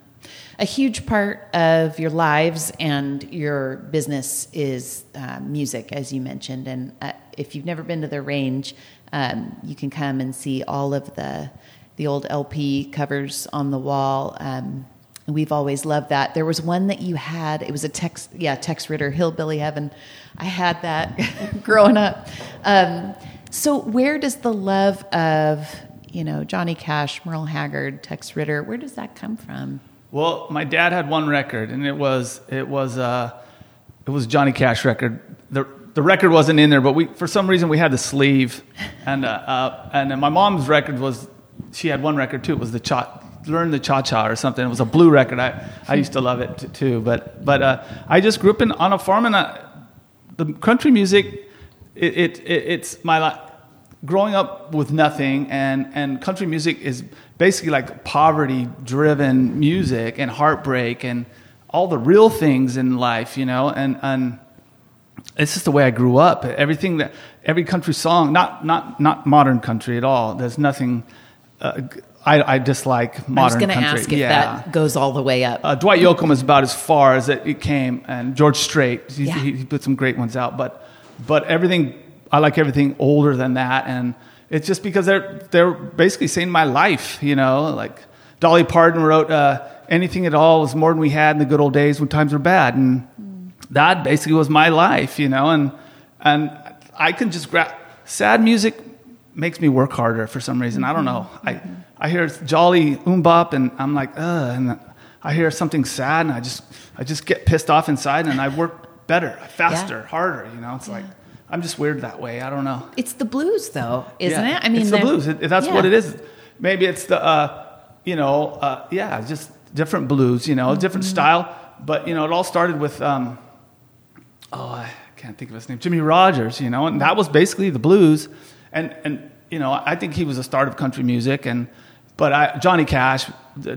A huge part of your lives and your business is uh, music, as you mentioned. And uh, if you've never been to the range, um, you can come and see all of the the old LP covers on the wall. Um, we've always loved that. There was one that you had. It was a Tex, yeah, Tex Ritter, Hillbilly Heaven. I had that growing up. Um, so, where does the love of you know Johnny Cash, Merle Haggard, Tex Ritter, where does that come from? Well, my dad had one record, and it was it was uh, it was Johnny Cash record. the The record wasn't in there, but we for some reason we had the sleeve, and uh, uh, and my mom's record was she had one record too. It was the cha learn the cha cha or something. It was a blue record. I I used to love it too. But but uh, I just grew up in on a farm, and uh, the country music it, it it's my life growing up with nothing and, and country music is basically like poverty driven music and heartbreak and all the real things in life you know and, and it's just the way i grew up everything that every country song not not not modern country at all there's nothing uh, I, I dislike I was modern going to country ask if yeah that goes all the way up. uh, Dwight Yoakam is about as far as it, it came, and George Strait. He, Yeah. he, he put some great ones out, but but everything I like everything older than that, and it's just because they're they're basically saying my life, you know. Like Dolly Parton wrote, uh, "Anything at all is more than we had in the good old days when times were bad," and that basically was my life, you know. And and I can just grab sad music makes me work harder for some reason. I don't know. I I hear jolly umbop and I'm like, ugh, and I hear something sad and I just I just get pissed off inside and I work better, faster, harder. You know, it's like I'm just weird that way. I don't know. it's the blues, though, isn't Yeah. it? I mean, it's the blues. It, that's yeah. what it is. Maybe it's the, uh, you know, uh, yeah, just different blues. You know, Mm-hmm. different style. But you know, it all started with, um, oh, I can't think of his name, Jimmie Rodgers. You know, and that was basically the blues. And and you know, I think he was a start of country music. And but I, Johnny Cash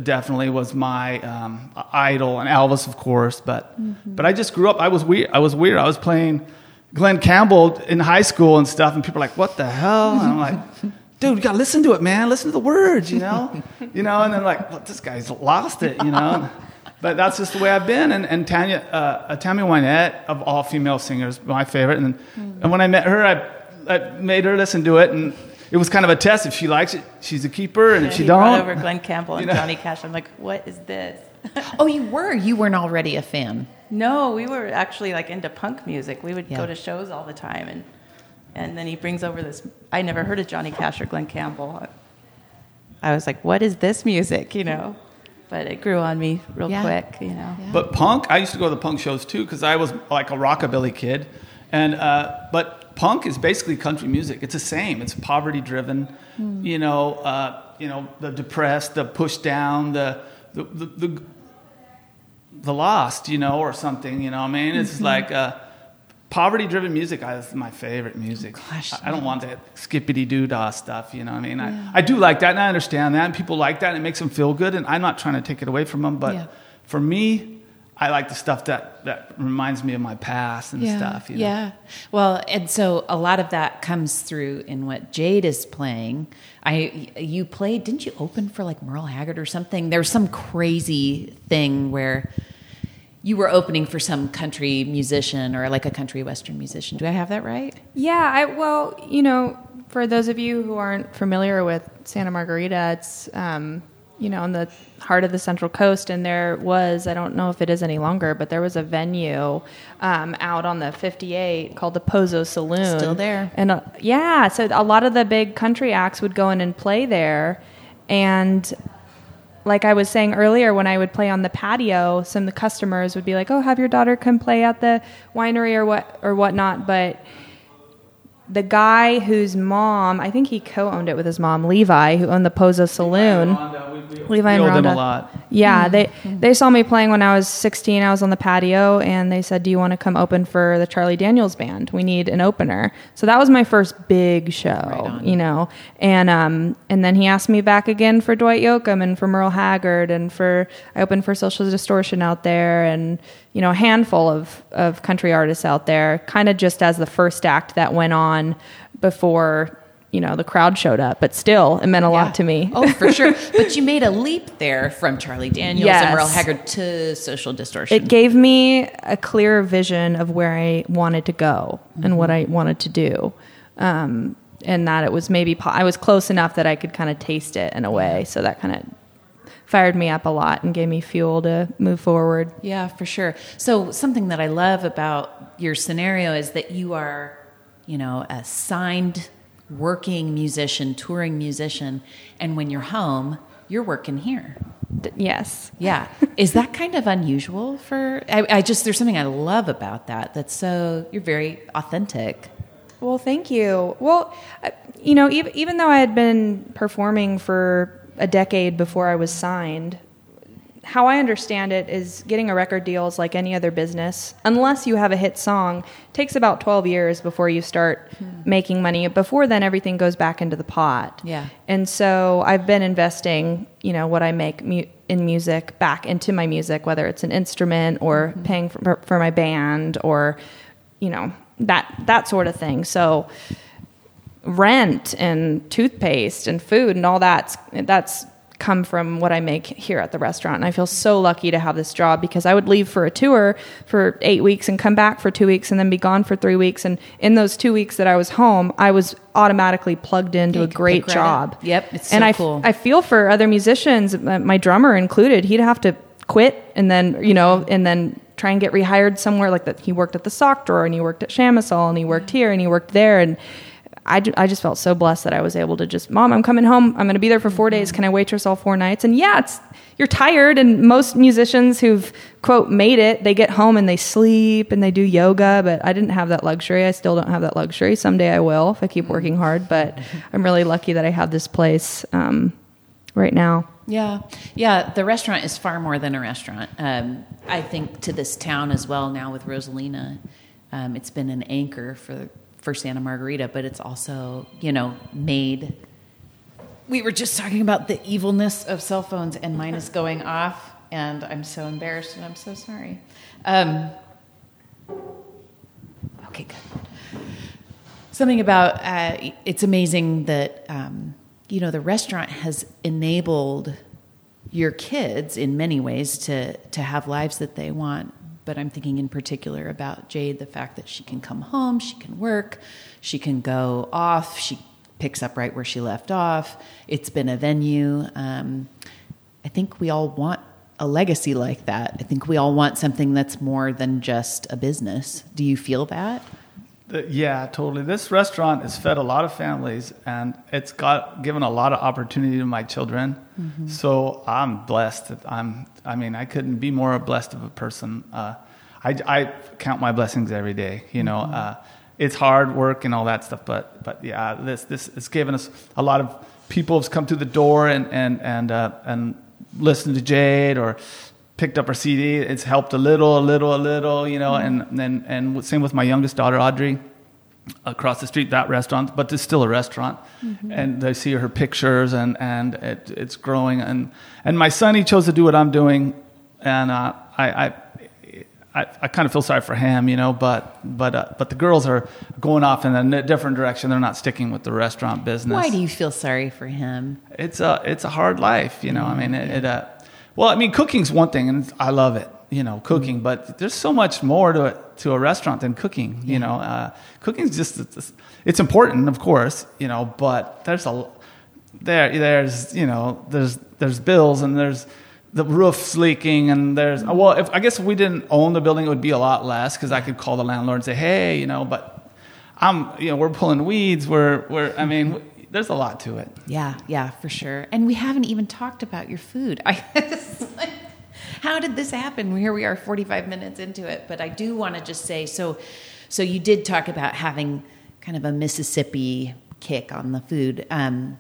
definitely was my um, idol, and Elvis, of course. But Mm-hmm. but I just grew up. I was weird. I was weird. I was playing. Glen Campbell in high school and stuff, and people are like, "What the hell?" And I'm like, "Dude, you gotta listen to it, man. Listen to the words, you know, you know." And then like, well, "This guy's lost it," you know. but that's just the way I've been. And, and Tanya, uh, Tammy Wynette, of all female singers, my favorite. And and when I met her, I, I made her listen to it, and it was kind of a test. If she likes it, she's a keeper, and if she he don't, over Glen Campbell and you know. Johnny Cash. I'm like, what is this? Oh, you were. You weren't already a fan. No, we were actually like into punk music. We would Yeah. go to shows all the time, and and then he brings over this. I never heard of Johnny Cash or Glen Campbell. I was like, what is this music? You know, but it grew on me real Yeah. quick. You know. But punk, I used to go to the punk shows too because I was like a rockabilly kid, and uh, but punk is basically country music. It's the same. It's poverty driven. You know, uh, you know the depressed, the pushed down, the the the, the, the lost. You know, or something. You know, what I mean, it's like. Uh, Poverty driven music is my favorite music. Gosh, I, I don't want that skippity doo dah stuff, you know what I mean? I, I do like that and I understand that and people like that and it makes them feel good and I'm not trying to take it away from them, but Yeah. for me, I like the stuff that, that reminds me of my past and stuff. You know? Yeah. Well, and so a lot of that comes through in what Jade is playing. I you played, didn't you open for like Merle Haggard or something? There was some crazy thing where you were opening for some country musician or like a country western musician. Do I have that right? Yeah, I well, you know, for those of you who aren't familiar with Santa Margarita, it's um, you know, in the heart of the Central Coast, and there was, I don't know if it is any longer, but there was a venue um, out on the 58 called the Pozo Saloon. Still there. And uh, yeah, so a lot of the big country acts would go in and play there. And like I was saying earlier, when I would play on the patio, some of the customers would be like, "Oh, have your daughter come play at the winery or what or whatnot." But the guy whose mom, I think he co-owned it with his mom, Levi, who owned the Pozo Saloon. Levi and we owe them Rhonda. a lot. Yeah, they they saw me playing when I was 16. I was on the patio, and they said, "Do you want to come open for the Charlie Daniels band? We need an opener." So that was my first big show, on. you know. And um and then he asked me back again for Dwight Yoakam and for Merle Haggard and for I opened for Social Distortion out there, and you know a handful of of country artists out there, kind of just as the first act that went on before. You know, the crowd showed up, but still, it meant a Yeah. lot to me. oh, for sure. But you made a leap there from Charlie Daniels Yes. and Merle Haggard to Social Distortion. it gave me a clearer vision of where I wanted to go and what I wanted to do. Um, and that it was maybe, po- I was close enough that I could kind of taste it in a way. So that kind of fired me up a lot and gave me fuel to move forward. Yeah, for sure. So something that I love about your scenario is that you are, you know, a signed working musician, touring musician, and when you're home, you're working here. D- yes. Yeah. is that kind of unusual for I, I just there's something I love about that. That's so you're very authentic. Well, thank you. Well, uh, you know, even, even though I had been performing for a decade before I was signed, how I understand it is getting a record deal is like any other business. Unless you have a hit song, it takes about 12 years before you start hmm. making money. Before then, everything goes back into the pot. Yeah. And so I've been investing, you know, what I make mu- in music back into my music, whether it's an instrument or hmm. paying for, for my band or, you know, that that sort of thing. So rent and toothpaste and food and all that's that's come from what I make here at the restaurant. And I feel so lucky to have this job because I would leave for a tour for 8 weeks and come back for 2 weeks and then be gone for 3 weeks and in those 2 weeks that I was home, I was automatically plugged into Yeah, a great pick right up. job. Yep, it's and so I, cool. I feel for other musicians, uh, my drummer included, he'd have to quit and then, you know, and then try and get rehired somewhere like that. He worked at the sock drawer and he worked at Chamisal and he worked here and he worked there. And I, I just felt so blessed that I was able to just, mom, I'm coming home. I'm going to be there for four days. Can I waitress all four nights? And yeah, it's, you're tired. And most musicians who've quote made it, they get home and they sleep and they do yoga. But I didn't have that luxury. I still don't have that luxury. Someday I will if I keep working hard. But I'm really lucky that I have this place um, right now. Yeah, yeah. The restaurant is far more than a restaurant. Um, I think to this town as well now with Rosalina, um, it's been an anchor for for Santa Margarita, but it's also you know made. We were just talking about the evilness of cell phones, and mine is going off, and I'm so embarrassed, and I'm so sorry. Um, okay, good something about uh, it's amazing that um, you know the restaurant has enabled your kids in many ways to to have lives that they want but i'm thinking in particular about jade the fact that she can come home she can work she can go off she picks up right where she left off. It's been a venue. Um, i think we all want a legacy like that. I think we all want something that's more than just a business. Do you feel that Yeah, totally. This restaurant has fed a lot of families, and it's got given a lot of opportunity to my children. So I'm blessed. I'm. I mean, I couldn't be more blessed of a person. Uh, I, I count my blessings every day. You know, uh, it's hard work and all that stuff, but but yeah, this this it's given us a lot of people have come through the door and and and uh, and listened to Jade or picked up her CD. It's helped a little, a little, a little, you know. And and and same with my youngest daughter, Audrey, across the street, that restaurant, but it's still a restaurant. And they see her pictures, and and it, it's growing. And and my son, he chose to do what I'm doing, and uh, I. I I, I kind of feel sorry for him, you know, but but uh, but the girls are going off in a different direction. They're not sticking with the restaurant business Why do you feel sorry for him? it's a it's a hard life, you know. I mean, it. it uh, well, I mean, cooking's one thing, and I love it, you know, cooking. But there's so much more to it, to a restaurant than cooking, you know. Uh, cooking's just it's, it's important, of course, you know, but there's a there there's you know there's there's bills and there's the roof's leaking and there's well if I guess if we didn't own the building it would be a lot less because I could call the landlord and say hey you know but I'm you know we're pulling weeds we're we're I mean there's a lot to it Yeah, yeah, for sure. And we haven't even talked about your food. I How did this happen? Here we are 45 minutes into it, but I do want to just say so so you did talk about having kind of a Mississippi kick on the food. Um,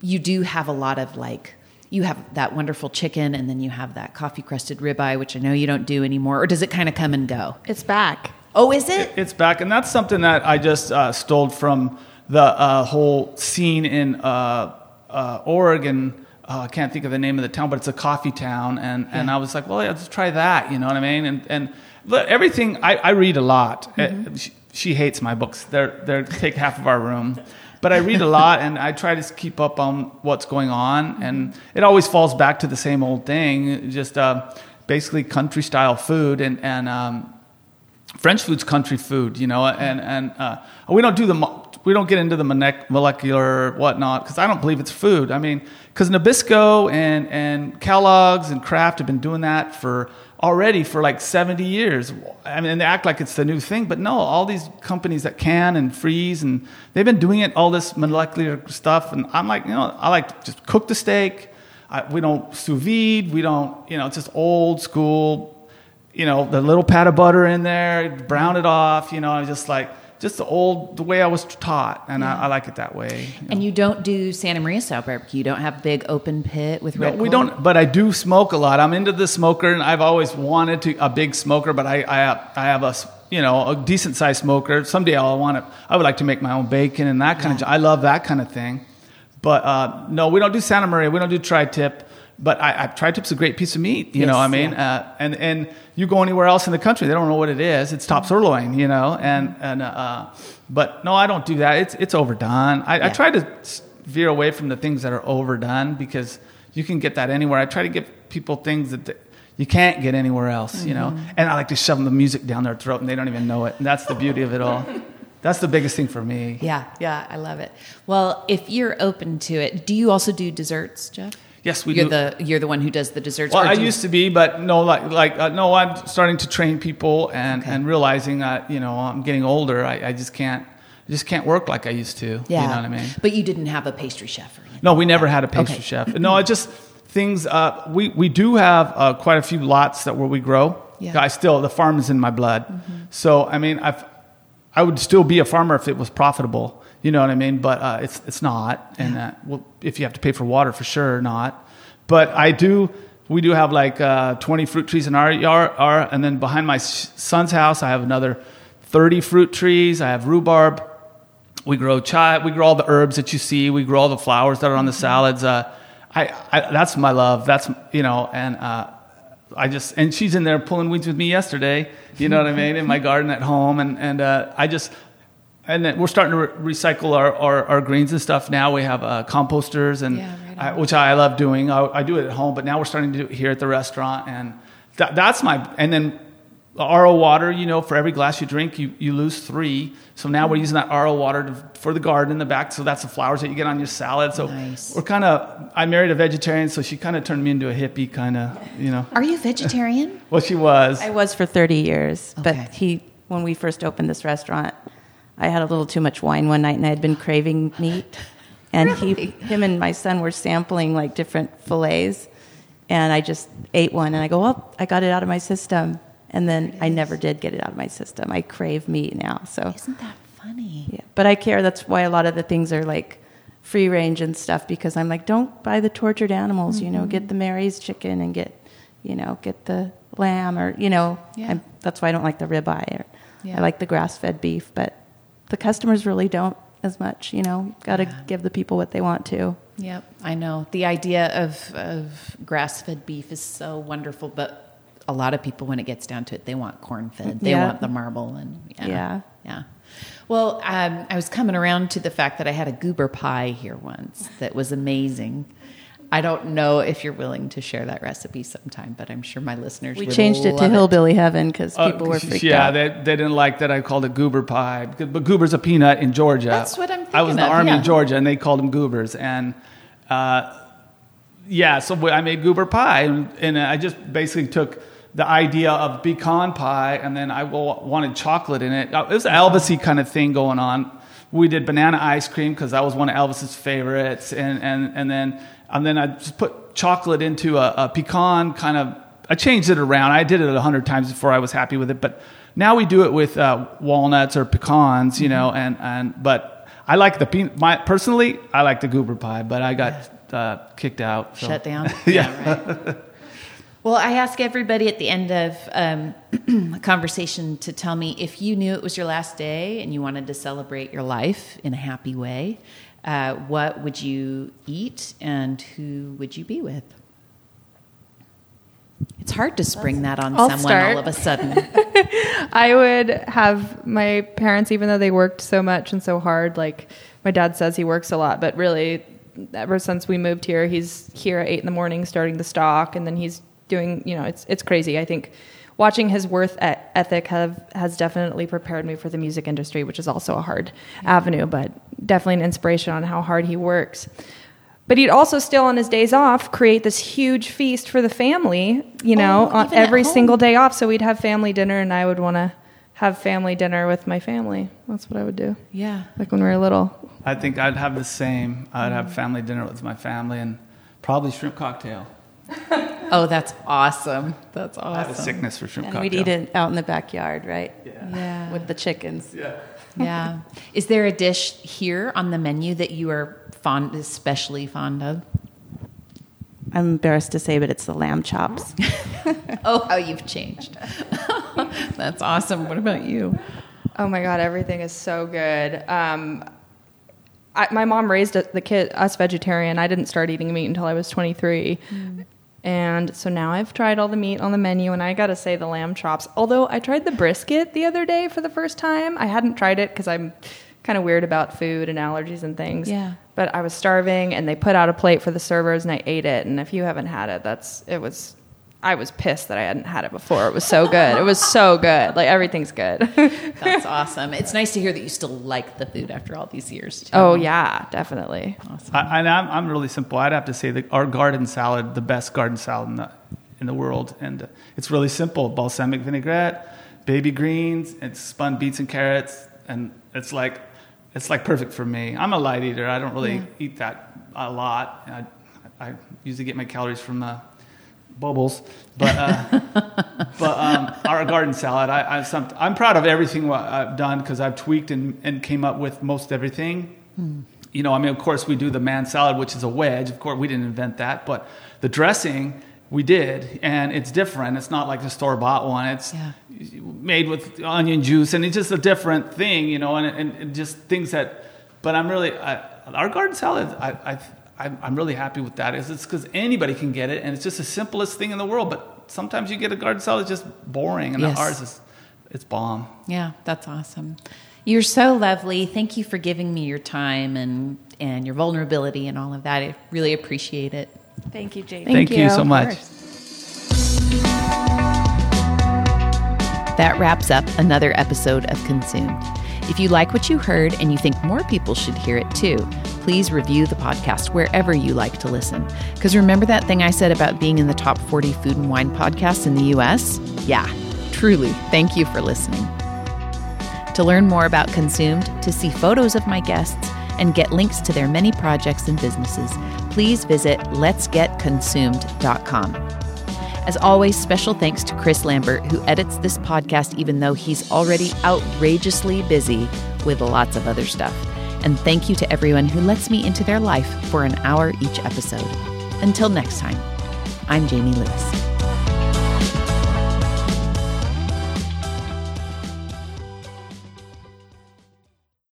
you do have a lot of like you have that wonderful chicken and then you have that coffee crusted ribeye which I know you don't do anymore or does it kind of come and go? It's back. Oh, is it? It's back, and that's something that I just uh, stole from the uh, whole scene in uh, uh, Oregon. Uh, I can't think of the name of the town, but it's a coffee town, and, and I was like, well, yeah, let's try that. You know what I mean? And and but everything I, I read a lot. Uh, She, she hates my books. They're they take half of our room. But I read a lot, and I try to keep up on what's going on, and it always falls back to the same old thing, just uh, basically country style food, and and um, French food's country food, you know, and and uh, we don't do the we don't get into the molecular whatnot because I don't believe it's food. I mean, because Nabisco and and Kellogg's and Kraft have been doing that for already for like 70 years. I mean, they act like it's the new thing, but no, all these companies that can and freeze and they've been doing it all this molecular stuff, and I'm like, you know, I like to just cook the steak. I, we don't sous vide. We don't, you know, it's just old school you know, the little pat of butter in there, brown it off, you know, I just like, just the old, the way I was taught. And I, I like it that way. you know. And you don't do Santa Maria style barbecue. You don't have big open pit with No, red we don't, but I do smoke a lot. I'm into the smoker and I've always wanted to, a big smoker, but I, I have, I have a, you know, a decent sized smoker. Someday I'll want to, I would like to make my own bacon and that kind of, I love that kind of thing. But, uh, no, we don't do Santa Maria. We don't do tri-tip. But I, I tri-tip's a great piece of meat, you know. Yes, what I mean, yeah. uh, and and you go anywhere else in the country, they don't know what it is. It's Mm-hmm. top sirloin, you know. And and uh, but no, I don't do that. It's it's overdone. I, I try to veer away from the things that are overdone because you can get that anywhere. I try to give people things that. th- you can't get anywhere else, you know. Mm-hmm. And I like to shove the music down their throat, and they don't even know it. And that's the beauty of it all. That's the biggest thing for me. Yeah, yeah, I love it. Well, if you're open to it, do you also do desserts, Jeff? Yes, we you're do. the you're the one who does the desserts. Well, I you- used to be, but no, like, like uh, no, I'm starting to train people and, Okay. and realizing that you know I'm getting older. I, I just can't, I just can't work like I used to. Yeah, you know what I mean. But you didn't have a pastry chef or anything. No, we never had a pastry Okay. chef. No, I just things. Uh, we we do have uh, quite a few lots that where we grow. Yeah. Mm-hmm. I still the farm is in my blood. So I mean, I've, I would still be a farmer if it was profitable. You know what I mean? But uh, it's it's not. And uh, well, if you have to pay for water, for sure not. But I do. We do have like uh, 20 fruit trees in our yard, our, and then behind my son's house, I have another 30 fruit trees. I have rhubarb. We grow chai. We grow all the herbs that you see. We grow all the flowers that are on the salads. Uh, I, I, that's my love. That's you know, and uh, I just and she's in there pulling weeds with me yesterday. You know what I mean? In my garden at home, and and uh, I just and then we're starting to re- recycle our, our, our greens and stuff now. We have uh, composters, and Yeah, right I, which I love doing. I, I do it at home, but now we're starting to do it here at the restaurant, and that, that's my. And then the RO water, you know, for every glass you drink, you, you lose three. So now we're using that RO water to, for the garden in the back. So that's the flowers that you get on your salad. So Nice. we're kind of. I married a vegetarian, so she kind of turned me into a hippie, kind of. You know. Are you vegetarian? Well, she was. I was for 30 years, Okay. but he, when we first opened this restaurant, I had a little too much wine one night and I had been craving meat. And he, him and my son were sampling like different fillets. And I just ate one and I go, well, I got it out of my system. And then I never did get it out of my system. I crave meat now. So, Isn't that funny? yeah. But I care. That's why a lot of the things are like free range and stuff because I'm like, don't buy the tortured animals, you know, get mm-hmm. the Mary's chicken and get, you know, get the lamb or, you know, Yeah. I'm, that's why I don't like the ribeye. Or, Yeah. I like the grass fed beef, but the customers really don't as much, you know, got to Yeah. give the people what they want to. Yep, I know. The idea of, of grass fed beef is so wonderful, but a lot of people, when it gets down to it, they want corn fed. They Yeah. want the marble and yeah. Yeah. yeah. Well, um, I was coming around to the fact that I had a goober pie here once that was amazing. I don't know if you're willing to share that recipe sometime, but I'm sure my listeners We would changed it to love hillbilly heaven because people Uh, were freaked yeah, out. Yeah, they, they didn't like that I called it goober pie. But goober's a peanut in Georgia. That's what I'm thinking about. I was in the of, army yeah. in Georgia, and they called them goobers. And uh, yeah, so I made goober pie, and, and I just basically took the idea of pecan pie, and then I wanted chocolate in it. Uh, It was an Elvisy kind of thing going on. We did banana ice cream because that was one of Elvis's favorites, and and and then and then I just put chocolate into a, a pecan kind of. I changed it around. I did it a hundred times before I was happy with it, but now we do it with uh, walnuts or pecans, you know, and and but I like the peanut. My personally, I like the goober pie, but I got uh, kicked out. so- Shut down. yeah. right. Well, I ask everybody at the end of um, a conversation to tell me if you knew it was your last day and you wanted to celebrate your life in a happy way, uh, what would you eat and who would you be with? It's hard to spring that on I'll someone start. all of a sudden. I would have my parents, even though they worked so much and so hard, like my dad says he works a lot, but really, ever since we moved here, he's here at eight in the morning starting the stock, and then he's doing, you know, it's it's crazy. I think watching his worth ethic have has definitely prepared me for the music industry, which is also a hard avenue, but definitely an inspiration on how hard he works. But he'd also still, on his days off, create this huge feast for the family, you know, Oh, on every single day off. So we'd have family dinner, and I would want to have family dinner with my family. That's what I would do. yeah. Like when we were little. I think I'd have the same. I'd have family dinner with my family and probably shrimp cocktail. Oh, that's awesome. That's I have a awesome. sickness for shrimp And cocktail. we'd eat it out in the backyard, right? Yeah. With the chickens. Yeah. yeah. Is there a dish here on the menu that you are fond, especially fond of? I'm embarrassed to say, but it's the lamb chops. Oh, how you've changed. That's awesome. What about you? Oh my God, everything is so good. Um, I, my mom raised the kid us vegetarian. I didn't start eating meat until I was 23. And so now I've tried all the meat on the menu, and I gotta say the lamb chops. Although I tried the brisket the other day for the first time, I hadn't tried it because I'm kind of weird about food and allergies and things. Yeah. But I was starving, and they put out a plate for the servers, and I ate it. And if you haven't had it, that's it was. I was pissed that I hadn't had it before. It was so good. It was so good. Like everything's good. That's awesome. It's nice to hear that you still like the food after all these years. Too. Oh yeah, definitely. awesome. I, and I'm, I'm really simple. I'd have to say that our garden salad, the best garden salad in the, in the world. And uh, it's really simple balsamic vinaigrette, baby greens, and spun beets and carrots. And it's like, it's like perfect for me. I'm a light eater. I don't really Yeah. eat that a lot. I, I usually get my calories from uh, bubbles. But, uh, but um, our garden salad, I, I, some, I'm proud of everything I've done because I've tweaked and, and came up with most everything you know, I mean, of course, we do the man salad, which is a wedge. Of course, we didn't invent that, but the dressing we did, and it's different. It's not like the store bought one. It's Yeah. made with onion juice, and it's just a different thing, you know, and, and, and just things that. But I'm really I, our garden salad. I, I I'm I'm really happy with that. Is it's because anybody can get it, and it's just the simplest thing in the world. But sometimes you get a garden salad that's just boring, and Yes. ours is it's bomb. Yeah, that's awesome. You're so lovely. Thank you for giving me your time and and your vulnerability and all of that. I really appreciate it. Thank you, Jamie. Thank Thank, you. you. so much. That wraps up another episode of Consumed. If you like what you heard and you think more people should hear it too, please review the podcast wherever you like to listen. Because remember that thing I said about being in the top 40 food and wine podcasts in the US? Yeah, truly. Thank you for listening. To learn more about Consumed, to see photos of my guests, and get links to their many projects and businesses, please visit letsgetconsumed.com. As always, special thanks to Chris Lambert, who edits this podcast, even though he's already outrageously busy with lots of other stuff. And thank you to everyone who lets me into their life for an hour each episode. Until next time, I'm Jamie Lewis.